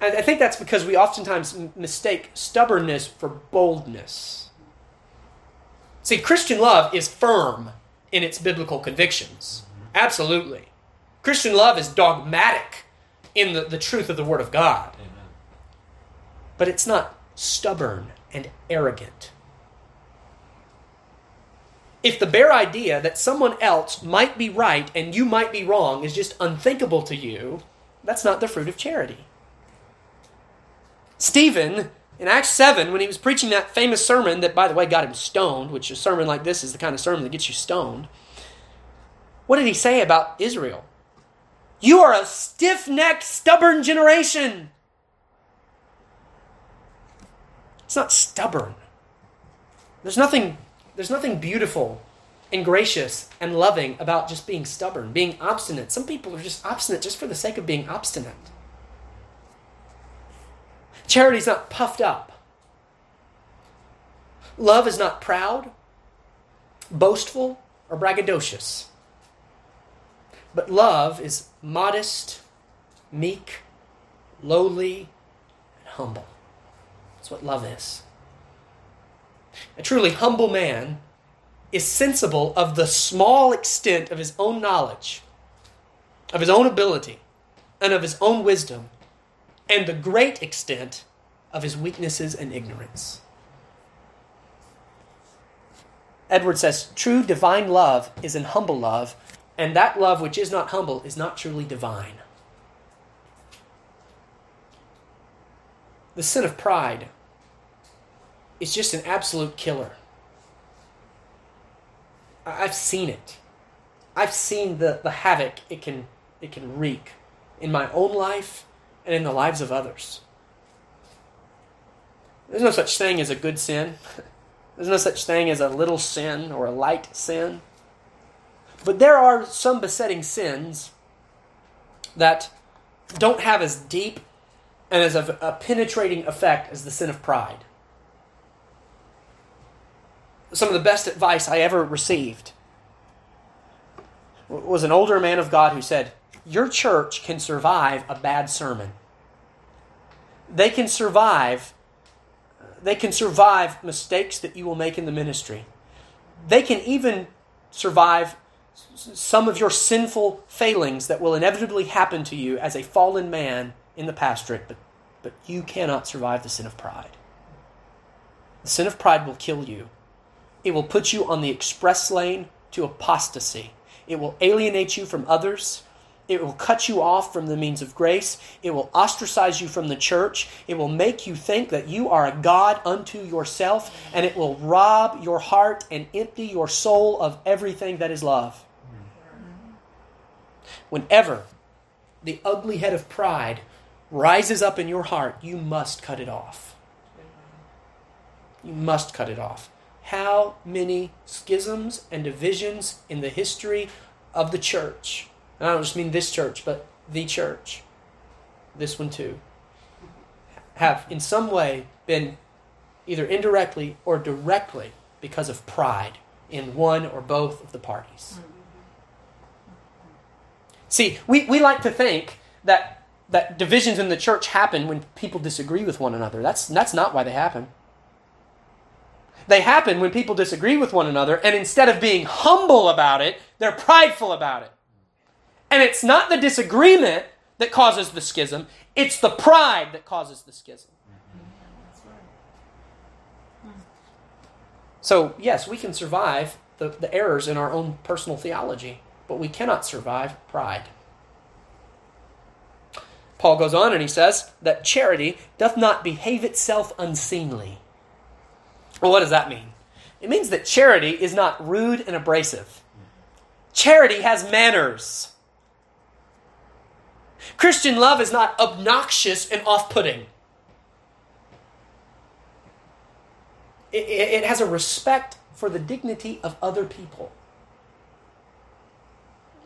And I think that's because we oftentimes mistake stubbornness for boldness. See, Christian love is firm in its biblical convictions. Absolutely. Christian love is dogmatic in the, the truth of the Word of God. Amen. But it's not stubborn and arrogant. If the bare idea that someone else might be right and you might be wrong is just unthinkable to you, that's not the fruit of charity. Stephen, in Acts 7, when he was preaching that famous sermon that, by the way, got him stoned, which a sermon like this is the kind of sermon that gets you stoned, what did he say about Israel? You are a stiff necked, stubborn generation. It's not stubborn. There's nothing, there's nothing beautiful and gracious and loving about just being stubborn, being obstinate. Some people are just obstinate just for the sake of being obstinate. Charity is not puffed up. Love is not proud boastful or braggadocious. But love is modest, meek, lowly, and humble. That's what love is. A truly humble man is sensible of the small extent of his own knowledge, of his own ability, and of his own wisdom, and the great extent of his weaknesses and ignorance. Edwards says, True divine love is an humble love, and that love which is not humble is not truly divine. The sin of pride is just an absolute killer. I've seen it. I've seen the, the havoc it can, it can wreak in my own life and in the lives of others. There's no such thing as a good sin. There's no such thing as a little sin or a light sin. But there are some besetting sins that don't have as deep and as a, a penetrating effect as the sin of pride. Some of the best advice I ever received was an older man of God who said, Your church can survive a bad sermon. They can survive they can survive mistakes that you will make in the ministry. They can even survive some of your sinful failings that will inevitably happen to you as a fallen man in the pastorate, but, but you cannot survive the sin of pride. The sin of pride will kill you. It will put you on the express lane to apostasy. It will alienate you from others. It will cut you off from the means of grace. It will ostracize you from the church. It will make you think that you are a God unto yourself, and it will rob your heart and empty your soul of everything that is love. Whenever the ugly head of pride rises up in your heart, you must cut it off. You must cut it off. How many schisms and divisions in the history of the church? And I don't just mean this church, but the church, this one too, have in some way been either indirectly or directly because of pride in one or both of the parties. See, we, we like to think that, that divisions in the church happen when people disagree with one another. That's, that's not why they happen. They happen when people disagree with one another, and instead of being humble about it, they're prideful about it. And it's not the disagreement that causes the schism, it's the pride that causes the schism. So, yes, we can survive the, the errors in our own personal theology, but we cannot survive pride. Paul goes on and he says that charity doth not behave itself unseemly. Well, what does that mean? It means that charity is not rude and abrasive. Charity has manners. Christian love is not obnoxious and off putting. It, it, has a respect for the dignity of other people.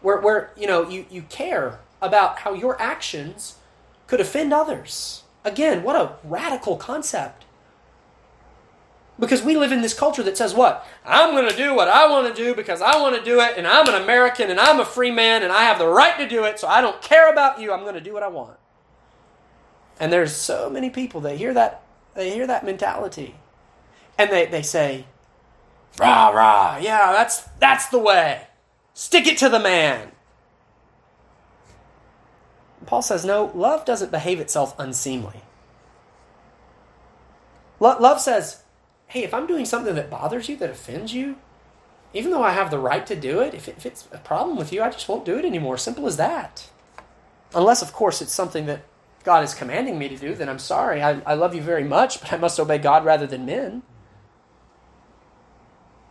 Where, where you know you, you care about how your actions could offend others. Again, what a radical concept. Because we live in this culture that says, what? I'm going to do what I want to do because I want to do it, and I'm an American, and I'm a free man, and I have the right to do it, so I don't care about you. I'm going to do what I want. And there's so many people that hear that, they hear that mentality. And they, they say, rah, rah, yeah, that's, that's the way. Stick it to the man. Paul says, no, love doesn't behave itself unseemly. love says, hey, if I'm doing something that bothers you, that offends you, even though I have the right to do it, if, if it's a problem with you, I just won't do it anymore. Simple as that. Unless, of course, it's something that God is commanding me to do, then I'm sorry. I, I love you very much, but I must obey God rather than men.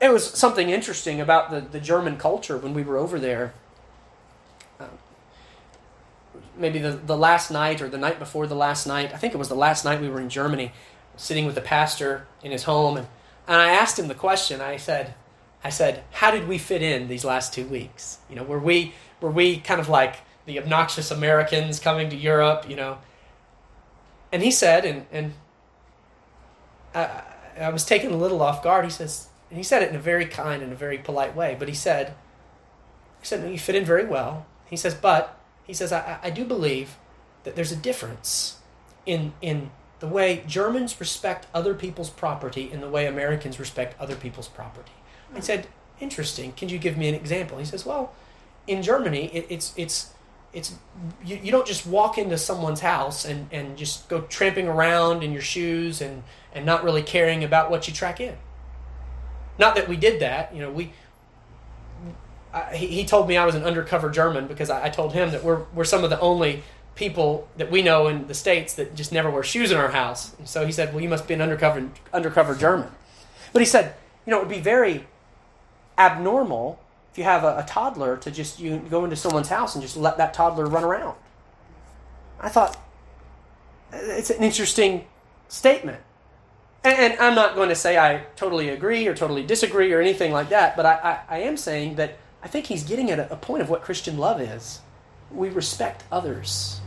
It was something interesting about the, the German culture when we were over there. Uh, maybe the, the last night or the night before the last night. I think it was the last night we were in Germany sitting with the pastor in his home, and, and I asked him the question. I said, I said, how did we fit in these last two weeks? You know, were we were we kind of like the obnoxious Americans coming to Europe? You know, and he said, and and I, I was taken a little off guard. He says, and he said it in a very kind and a very polite way, but he said, he said, you fit in very well. He says, but, he says, I, I do believe that there's a difference in, in the way Germans respect other people's property and the way Americans respect other people's property. I said, interesting. Can you give me an example? He says, well, in Germany, it, it's, it's, it's you, you don't just walk into someone's house and, and just go tramping around in your shoes and, and not really caring about what you track in. Not that we did that, you know. We I, he, he told me I was an undercover German because I, I told him that we're we're some of the only people that we know in the states that just never wear shoes in our house. And so he said, "Well, you must be an undercover undercover German." But he said, "You know, it would be very abnormal if you have a, a, toddler to just you go into someone's house and just let that toddler run around." I thought it's an interesting statement. And, I'm not going to say I totally agree or totally disagree or anything like that, but I, I, I am saying that I think he's getting at a point of what Christian love is. We respect others.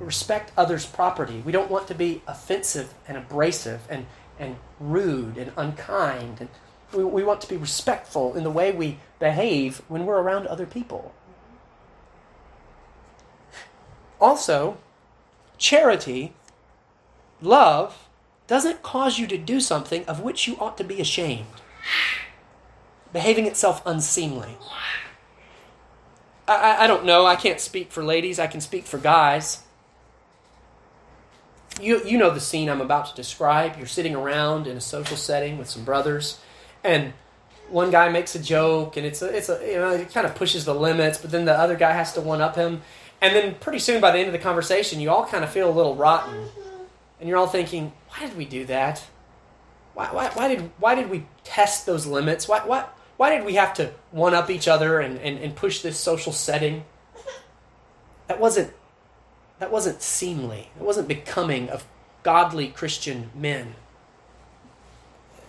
Respect others' property. We don't want to be offensive and abrasive and, and rude and unkind. And we, we want to be respectful in the way we behave when we're around other people. Also, charity, love, doesn't cause you to do something of which you ought to be ashamed, behaving itself unseemly. I, I don't know. I can't speak for ladies. I can speak for guys. You, you know the scene I'm about to describe. You're sitting around in a social setting with some brothers, and one guy makes a joke, and it's a, it's a, you know, it kind of pushes the limits, but then the other guy has to one up him. And then pretty soon, by the end of the conversation, you all kind of feel a little rotten. And you're all thinking, why did we do that? Why, why, why, did, why did we test those limits? Why, why, why did we have to one up each other and, and, and push this social setting? That wasn't, that wasn't seemly. It wasn't becoming of godly Christian men.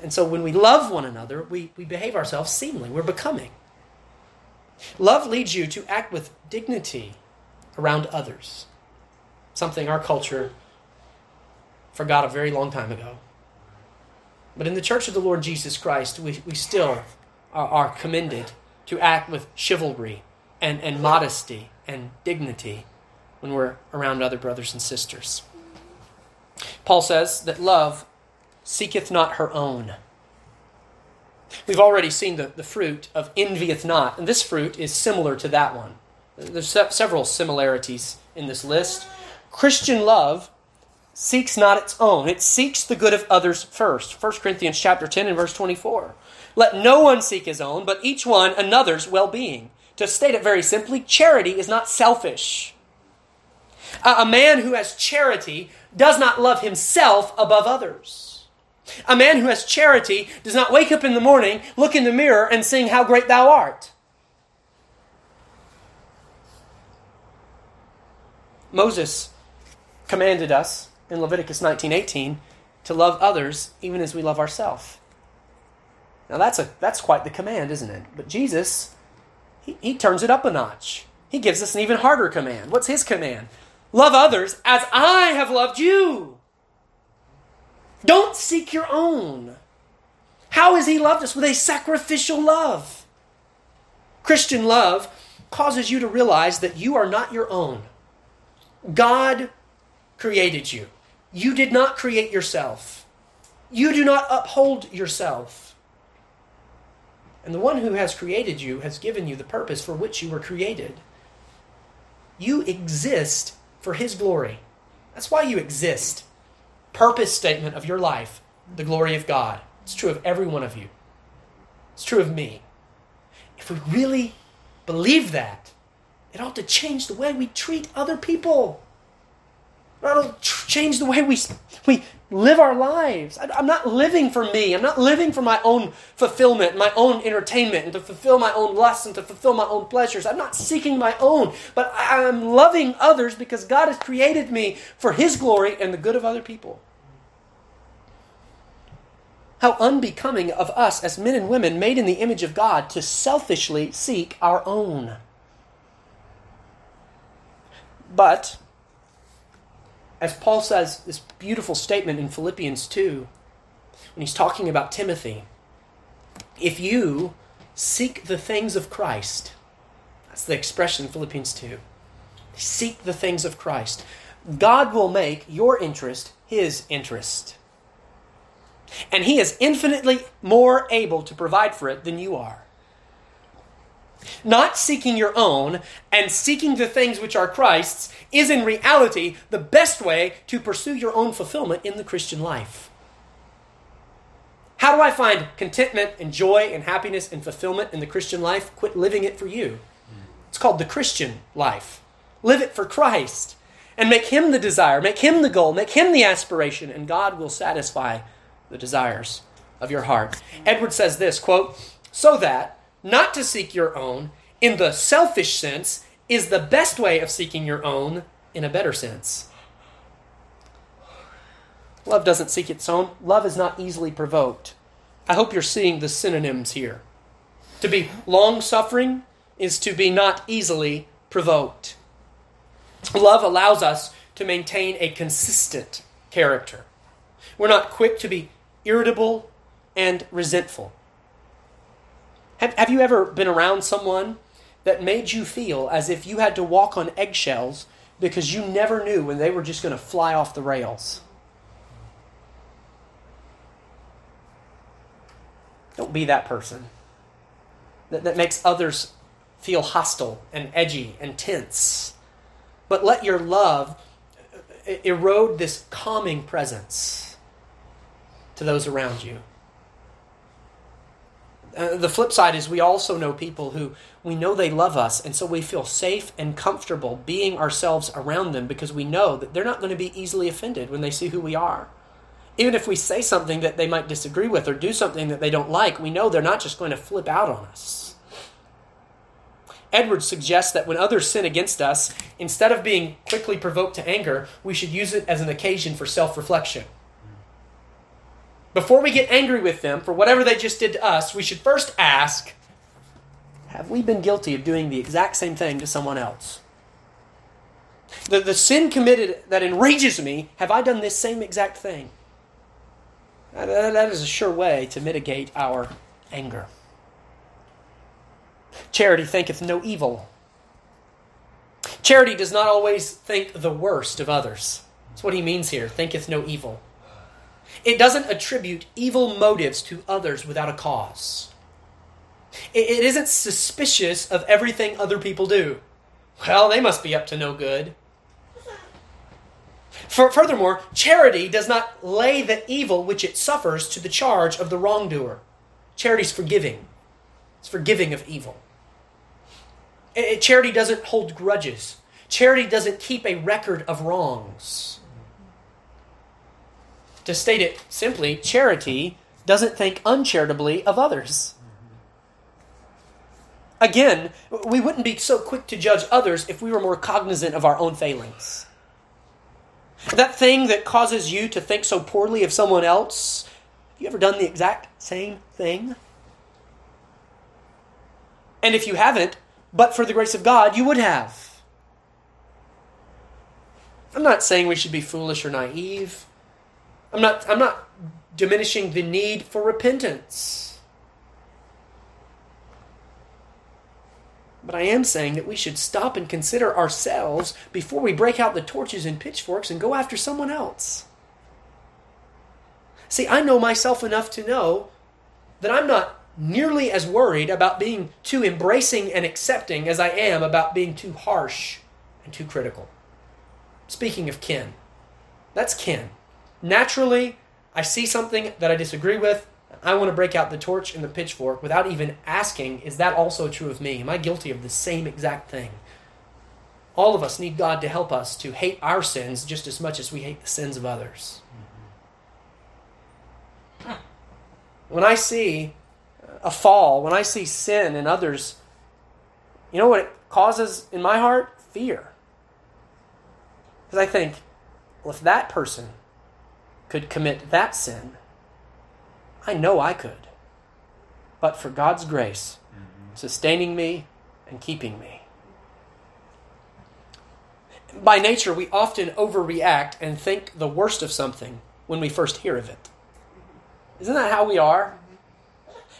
And so when we love one another, we, we behave ourselves seemly. We're becoming. Love leads you to act with dignity around others, something our culture forgot a very long time ago. But in the Church of the Lord Jesus Christ, we, we still are, are commended to act with chivalry and, and modesty and dignity when we're around other brothers and sisters. Paul says that love seeketh not her own. We've already seen the, the fruit of envieth not, and this fruit is similar to that one. There's se- several similarities in this list. Christian love seeks not its own. It seeks the good of others first. 1 Corinthians chapter 10 and verse 24. Let no one seek his own, but each one another's well-being. To state it very simply, charity is not selfish. A man who has charity does not love himself above others. A man who has charity does not wake up in the morning, look in the mirror, and sing, How great thou art. Moses commanded us in Leviticus 19:18 to love others even as we love ourselves. Now that's a that's quite the command, isn't it? But Jesus he, he turns it up a notch. He gives us an even harder command. What's his command? Love others as I have loved you. Don't seek your own. How has he loved us? With a sacrificial love. Christian love causes you to realize that you are not your own. God created you. You did not create yourself. You do not uphold yourself. And the one who has created you has given you the purpose for which you were created. You exist for his glory. That's why you exist. Purpose statement of your life, the glory of God. It's true of every one of you. It's true of me. If we really believe that, it ought to change the way we treat other people. That'll change the way we, we live our lives. I'm not living for me. I'm not living for my own fulfillment, my own entertainment, and to fulfill my own lusts and to fulfill my own pleasures. I'm not seeking my own, but I'm loving others because God has created me for His glory and the good of other people. How unbecoming of us as men and women made in the image of God to selfishly seek our own. But as Paul says this beautiful statement in Philippians 2, when he's talking about Timothy, If you seek the things of Christ, that's the expression in Philippians 2. Seek the things of Christ. God will make your interest his interest. And he is infinitely more able to provide for it than you are. Not seeking your own and seeking the things which are Christ's is in reality the best way to pursue your own fulfillment in the Christian life. How do I find contentment and joy and happiness and fulfillment in the Christian life? Quit living it for you. It's called the Christian life. Live it for Christ and make Him the desire, make Him the goal, make Him the aspiration, and God will satisfy the desires of your heart. Edwards says this quote, so that not to seek your own in the selfish sense is the best way of seeking your own in a better sense. Love doesn't seek its own. Love is not easily provoked. I hope you're seeing the synonyms here. To be long suffering is to be not easily provoked. Love allows us to maintain a consistent character. We're not quick to be irritable and resentful. Have, have you ever been around someone that made you feel as if you had to walk on eggshells because you never knew when they were just going to fly off the rails? Don't be that person that, that makes others feel hostile and edgy and tense. But let your love uh, erode this calming presence to those around you. Uh, the flip side is we also know people who we know they love us, and so we feel safe and comfortable being ourselves around them because we know that they're not going to be easily offended when they see who we are. Even if we say something that they might disagree with or do something that they don't like, we know they're not just going to flip out on us. Edwards suggests that when others sin against us, instead of being quickly provoked to anger, we should use it as an occasion for self reflection. Before we get angry with them for whatever they just did to us, we should first ask Have we been guilty of doing the exact same thing to someone else? The, the sin committed that enrages me, have I done this same exact thing? That, that is a sure way to mitigate our anger. Charity thinketh no evil. Charity does not always think the worst of others. That's what he means here thinketh no evil. It doesn't attribute evil motives to others without a cause. It, it isn't suspicious of everything other people do. Well, they must be up to no good. For, furthermore, charity does not lay the evil which it suffers to the charge of the wrongdoer. Charity is forgiving, it's forgiving of evil. It, charity doesn't hold grudges, charity doesn't keep a record of wrongs. To state it simply, charity doesn't think uncharitably of others. Again, we wouldn't be so quick to judge others if we were more cognizant of our own failings. That thing that causes you to think so poorly of someone else, have you ever done the exact same thing? And if you haven't, but for the grace of God, you would have. I'm not saying we should be foolish or naive. I'm not, I'm not diminishing the need for repentance. But I am saying that we should stop and consider ourselves before we break out the torches and pitchforks and go after someone else. See, I know myself enough to know that I'm not nearly as worried about being too embracing and accepting as I am about being too harsh and too critical. Speaking of kin, that's kin. Naturally, I see something that I disagree with. I want to break out the torch and the pitchfork without even asking, is that also true of me? Am I guilty of the same exact thing? All of us need God to help us to hate our sins just as much as we hate the sins of others. When I see a fall, when I see sin in others, you know what it causes in my heart? Fear. Because I think, well, if that person could commit that sin, I know I could. But for God's grace, mm-hmm. sustaining me and keeping me. By nature, we often overreact and think the worst of something when we first hear of it. Isn't that how we are?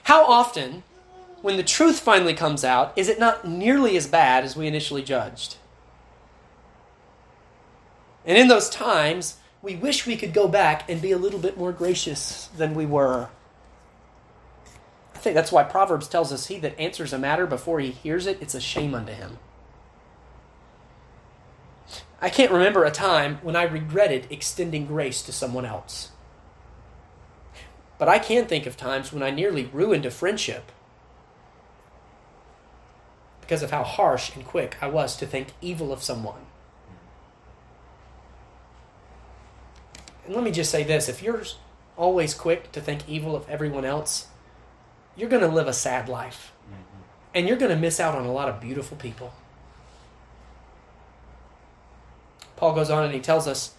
How often, when the truth finally comes out, is it not nearly as bad as we initially judged? And in those times, we wish we could go back and be a little bit more gracious than we were. I think that's why Proverbs tells us he that answers a matter before he hears it, it's a shame unto him. I can't remember a time when I regretted extending grace to someone else. But I can think of times when I nearly ruined a friendship because of how harsh and quick I was to think evil of someone. And let me just say this if you're always quick to think evil of everyone else, you're going to live a sad life. Mm-hmm. And you're going to miss out on a lot of beautiful people. Paul goes on and he tells us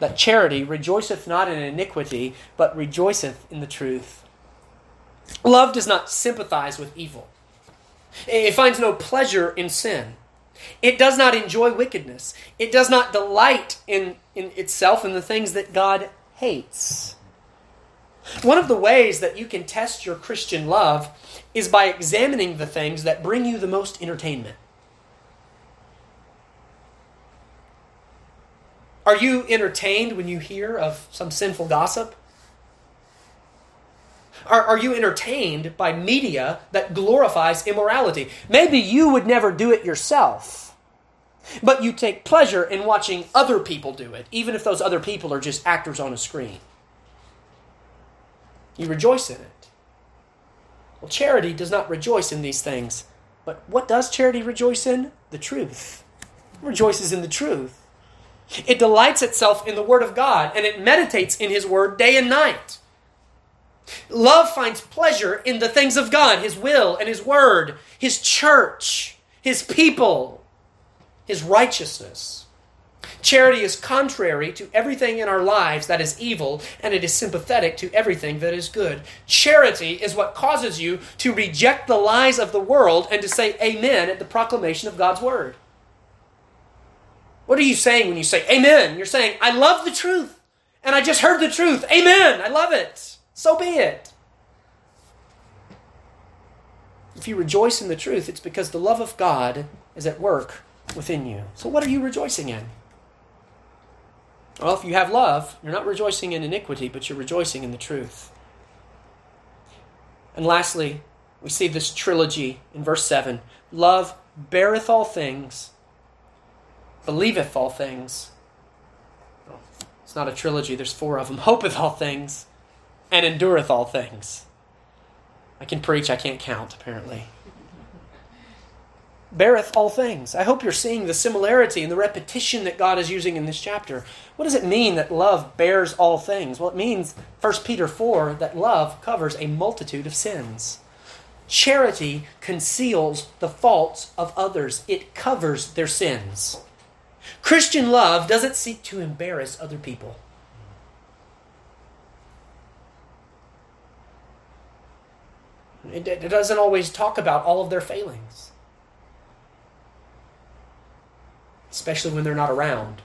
that charity rejoiceth not in iniquity, but rejoiceth in the truth. Love does not sympathize with evil, it finds no pleasure in sin. It does not enjoy wickedness. It does not delight in, in itself in the things that God hates. One of the ways that you can test your Christian love is by examining the things that bring you the most entertainment. Are you entertained when you hear of some sinful gossip? Are, are you entertained by media that glorifies immorality? Maybe you would never do it yourself, but you take pleasure in watching other people do it, even if those other people are just actors on a screen. You rejoice in it. Well, charity does not rejoice in these things. But what does charity rejoice in? The truth. It rejoices in the truth. It delights itself in the Word of God and it meditates in His Word day and night. Love finds pleasure in the things of God, His will and His Word, His church, His people, His righteousness. Charity is contrary to everything in our lives that is evil, and it is sympathetic to everything that is good. Charity is what causes you to reject the lies of the world and to say amen at the proclamation of God's Word. What are you saying when you say amen? You're saying, I love the truth, and I just heard the truth. Amen. I love it. So be it. If you rejoice in the truth, it's because the love of God is at work within you. So, what are you rejoicing in? Well, if you have love, you're not rejoicing in iniquity, but you're rejoicing in the truth. And lastly, we see this trilogy in verse 7 Love beareth all things, believeth all things. It's not a trilogy, there's four of them. Hopeth all things, and endureth all things. I can preach, I can't count, apparently. Beareth all things. I hope you're seeing the similarity and the repetition that God is using in this chapter. What does it mean that love bears all things? Well, it means, 1 Peter 4, that love covers a multitude of sins. Charity conceals the faults of others, it covers their sins. Christian love doesn't seek to embarrass other people. It, it doesn't always talk about all of their failings, especially when they're not around.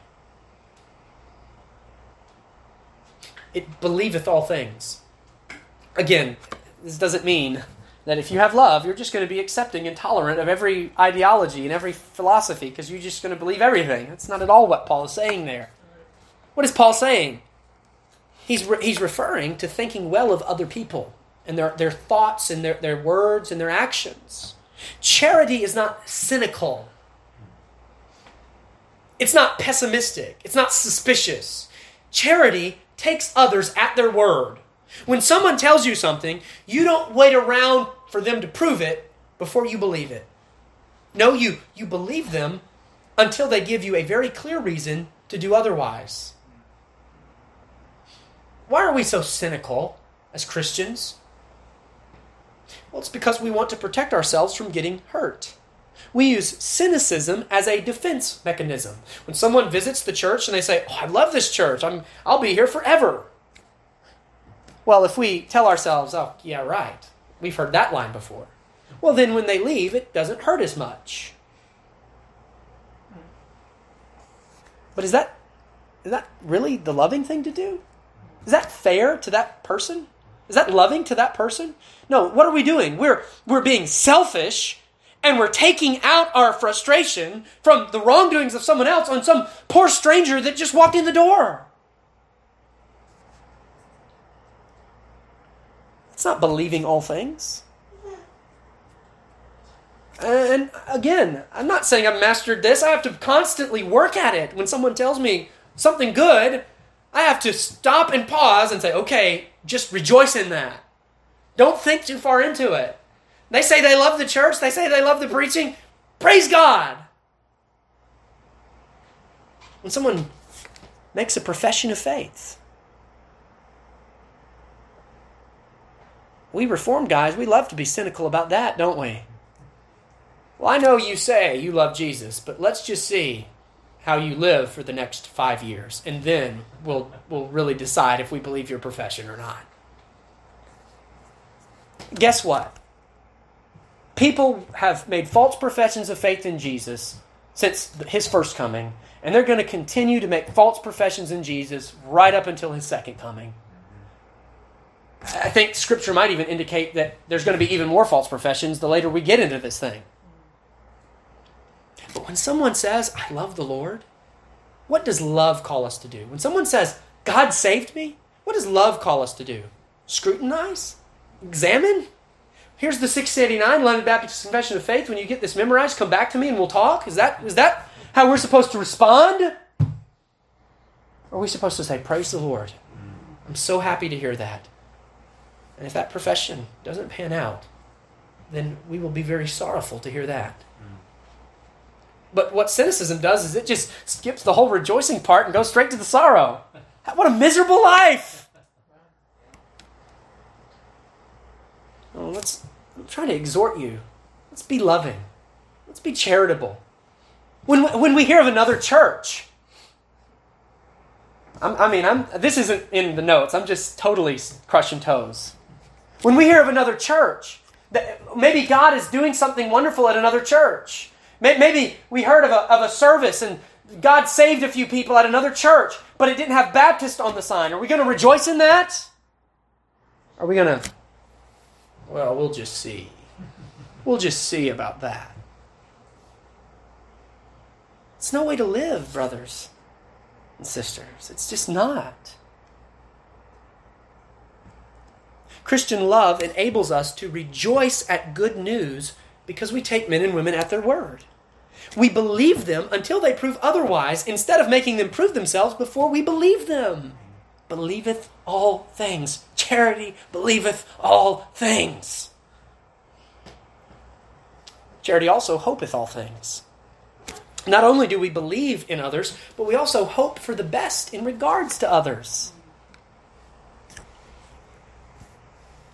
It believeth all things. Again, this doesn't mean that if you have love, you're just going to be accepting and tolerant of every ideology and every philosophy because you're just going to believe everything. That's not at all what Paul is saying there. What is Paul saying? He's, re- he's referring to thinking well of other people and their, their thoughts and their, their words and their actions. Charity is not cynical, it's not pessimistic, it's not suspicious. Charity takes others at their word. When someone tells you something, you don't wait around for them to prove it before you believe it. No, you, you believe them until they give you a very clear reason to do otherwise. Why are we so cynical as Christians? Well, it's because we want to protect ourselves from getting hurt. We use cynicism as a defense mechanism. When someone visits the church and they say, oh, I love this church, I'm, I'll be here forever. Well, if we tell ourselves, oh, yeah, right, we've heard that line before, well, then when they leave, it doesn't hurt as much. But is that, is that really the loving thing to do? Is that fair to that person? Is that loving to that person? No, what are we doing? We're, we're being selfish and we're taking out our frustration from the wrongdoings of someone else on some poor stranger that just walked in the door. It's not believing all things. And again, I'm not saying I've mastered this. I have to constantly work at it. When someone tells me something good, I have to stop and pause and say, okay, just rejoice in that. Don't think too far into it. They say they love the church, they say they love the preaching. Praise God. When someone makes a profession of faith, we reform guys, we love to be cynical about that, don't we? Well, I know you say you love Jesus, but let's just see how you live for the next five years, and then we'll, we'll really decide if we believe your profession or not. Guess what? People have made false professions of faith in Jesus since his first coming, and they're going to continue to make false professions in Jesus right up until his second coming. I think scripture might even indicate that there's going to be even more false professions the later we get into this thing. But when someone says, I love the Lord, what does love call us to do? When someone says, God saved me, what does love call us to do? Scrutinize? Examine? Here's the 689 London Baptist Confession of Faith. When you get this memorized, come back to me and we'll talk. Is that, is that how we're supposed to respond? Or are we supposed to say, Praise the Lord? I'm so happy to hear that. And if that profession doesn't pan out, then we will be very sorrowful to hear that. But what cynicism does is it just skips the whole rejoicing part and goes straight to the sorrow. What a miserable life! Oh, let's, I'm trying to exhort you. Let's be loving. Let's be charitable. When, when we hear of another church, I'm, i mean, I'm, this isn't in the notes. I'm just totally crushing toes. When we hear of another church, that maybe God is doing something wonderful at another church. Maybe we heard of a, of a service and God saved a few people at another church, but it didn't have Baptist on the sign. Are we going to rejoice in that? Are we going to? Well, we'll just see. We'll just see about that. It's no way to live, brothers and sisters. It's just not. Christian love enables us to rejoice at good news because we take men and women at their word. We believe them until they prove otherwise, instead of making them prove themselves before we believe them. Believeth all things. Charity believeth all things. Charity also hopeth all things. Not only do we believe in others, but we also hope for the best in regards to others.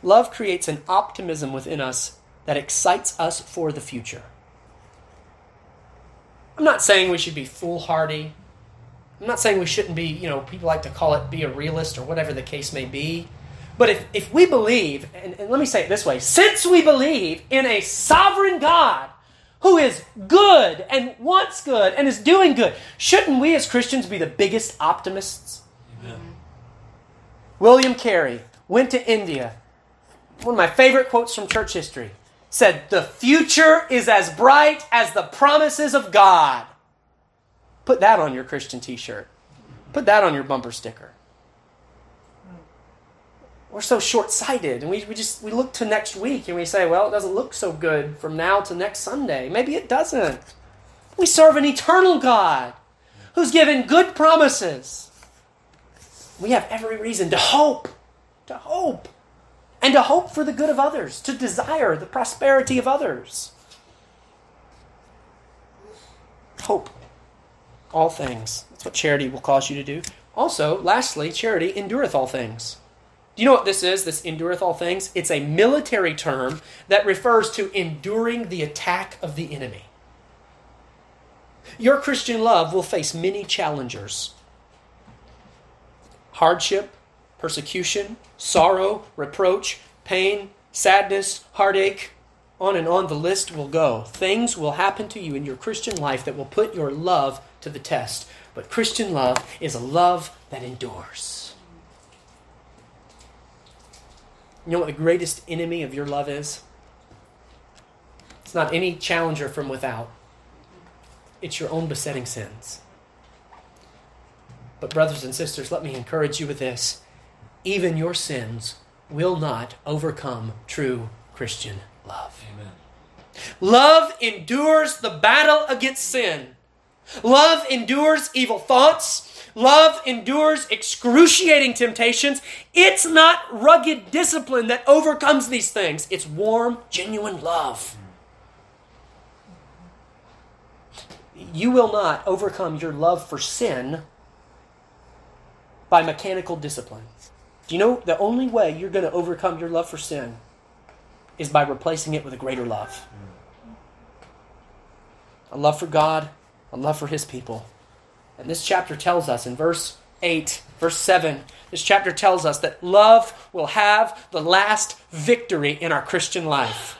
Love creates an optimism within us that excites us for the future. I'm not saying we should be foolhardy. I'm not saying we shouldn't be, you know, people like to call it be a realist or whatever the case may be. But if, if we believe, and, and let me say it this way since we believe in a sovereign God who is good and wants good and is doing good, shouldn't we as Christians be the biggest optimists? Amen. William Carey went to India. One of my favorite quotes from church history said, The future is as bright as the promises of God. Put that on your Christian t shirt. Put that on your bumper sticker. We're so short sighted, and we, we just we look to next week and we say, well, it doesn't look so good from now to next Sunday. Maybe it doesn't. We serve an eternal God who's given good promises. We have every reason to hope, to hope and to hope for the good of others, to desire the prosperity of others. Hope all things. That's what charity will cause you to do. Also, lastly, charity endureth all things. Do you know what this is, this endureth all things? It's a military term that refers to enduring the attack of the enemy. Your Christian love will face many challengers hardship, persecution, sorrow, reproach, pain, sadness, heartache, on and on the list will go. Things will happen to you in your Christian life that will put your love to the test. But Christian love is a love that endures. You know what the greatest enemy of your love is? It's not any challenger from without, it's your own besetting sins. But, brothers and sisters, let me encourage you with this. Even your sins will not overcome true Christian love. Amen. Love endures the battle against sin. Love endures evil thoughts. Love endures excruciating temptations. It's not rugged discipline that overcomes these things, it's warm, genuine love. You will not overcome your love for sin by mechanical discipline. Do you know the only way you're going to overcome your love for sin is by replacing it with a greater love? A love for God, a love for His people. And this chapter tells us in verse 8, verse 7, this chapter tells us that love will have the last victory in our Christian life.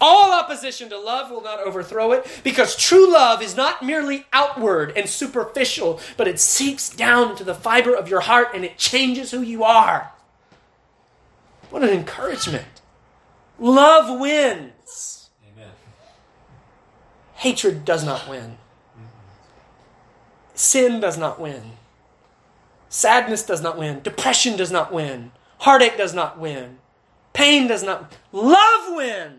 All opposition to love will not overthrow it because true love is not merely outward and superficial, but it seeps down to the fiber of your heart and it changes who you are. What an encouragement. Love wins. Amen. Hatred does not win. Sin does not win. Sadness does not win. Depression does not win. Heartache does not win. Pain does not. Love wins.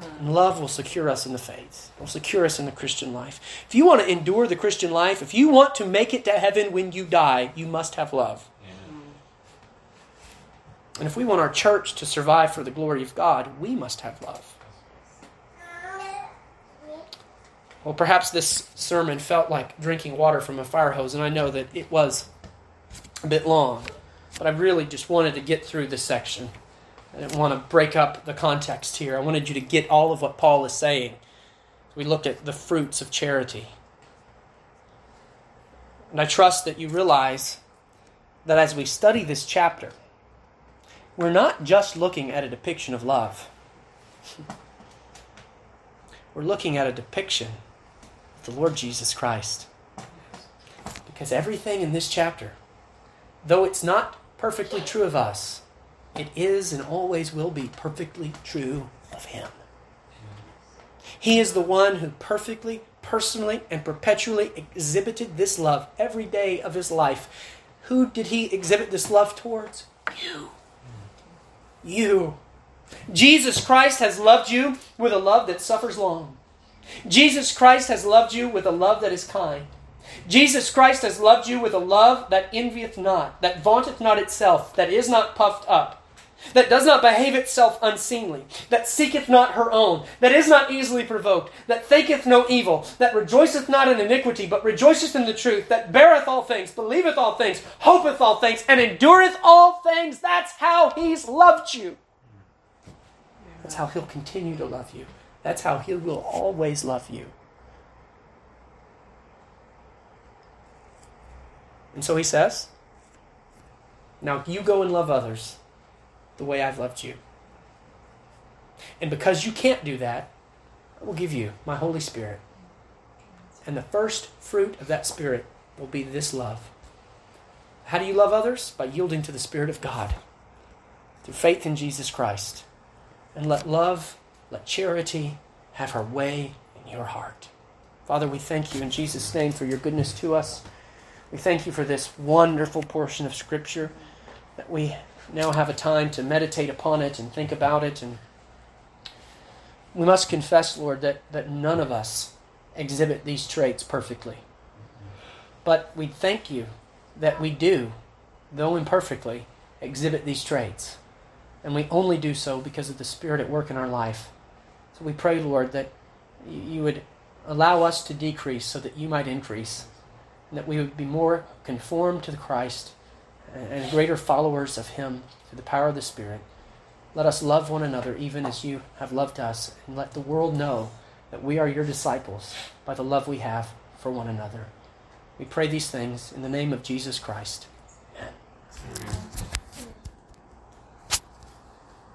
And love will secure us in the faith, will secure us in the Christian life. If you want to endure the Christian life, if you want to make it to heaven when you die, you must have love. Amen. And if we want our church to survive for the glory of God, we must have love. Well, perhaps this sermon felt like drinking water from a fire hose, and I know that it was a bit long, but I really just wanted to get through this section. I didn't want to break up the context here. I wanted you to get all of what Paul is saying. We looked at the fruits of charity. And I trust that you realize that as we study this chapter, we're not just looking at a depiction of love. We're looking at a depiction of the Lord Jesus Christ. Because everything in this chapter, though it's not perfectly true of us, it is and always will be perfectly true of Him. He is the one who perfectly, personally, and perpetually exhibited this love every day of His life. Who did He exhibit this love towards? You. You. Jesus Christ has loved you with a love that suffers long. Jesus Christ has loved you with a love that is kind. Jesus Christ has loved you with a love that envieth not, that vaunteth not itself, that is not puffed up that does not behave itself unseemly, that seeketh not her own, that is not easily provoked, that thinketh no evil, that rejoiceth not in iniquity, but rejoiceth in the truth, that beareth all things, believeth all things, hopeth all things, and endureth all things. That's how he's loved you. That's how he'll continue to love you. That's how he will always love you. And so he says, Now you go and love others the way I've loved you. And because you can't do that, I will give you my Holy Spirit. And the first fruit of that Spirit will be this love. How do you love others? By yielding to the Spirit of God through faith in Jesus Christ. And let love, let charity have her way in your heart. Father, we thank you in Jesus' name for your goodness to us. We thank you for this wonderful portion of Scripture that we now have a time to meditate upon it and think about it. And we must confess, Lord, that, that none of us exhibit these traits perfectly. But we thank you that we do, though imperfectly, exhibit these traits. And we only do so because of the Spirit at work in our life. So we pray, Lord, that you would allow us to decrease so that you might increase, that we would be more conformed to the Christ and greater followers of Him through the power of the Spirit. Let us love one another even as you have loved us, and let the world know that we are your disciples by the love we have for one another. We pray these things in the name of Jesus Christ. Amen.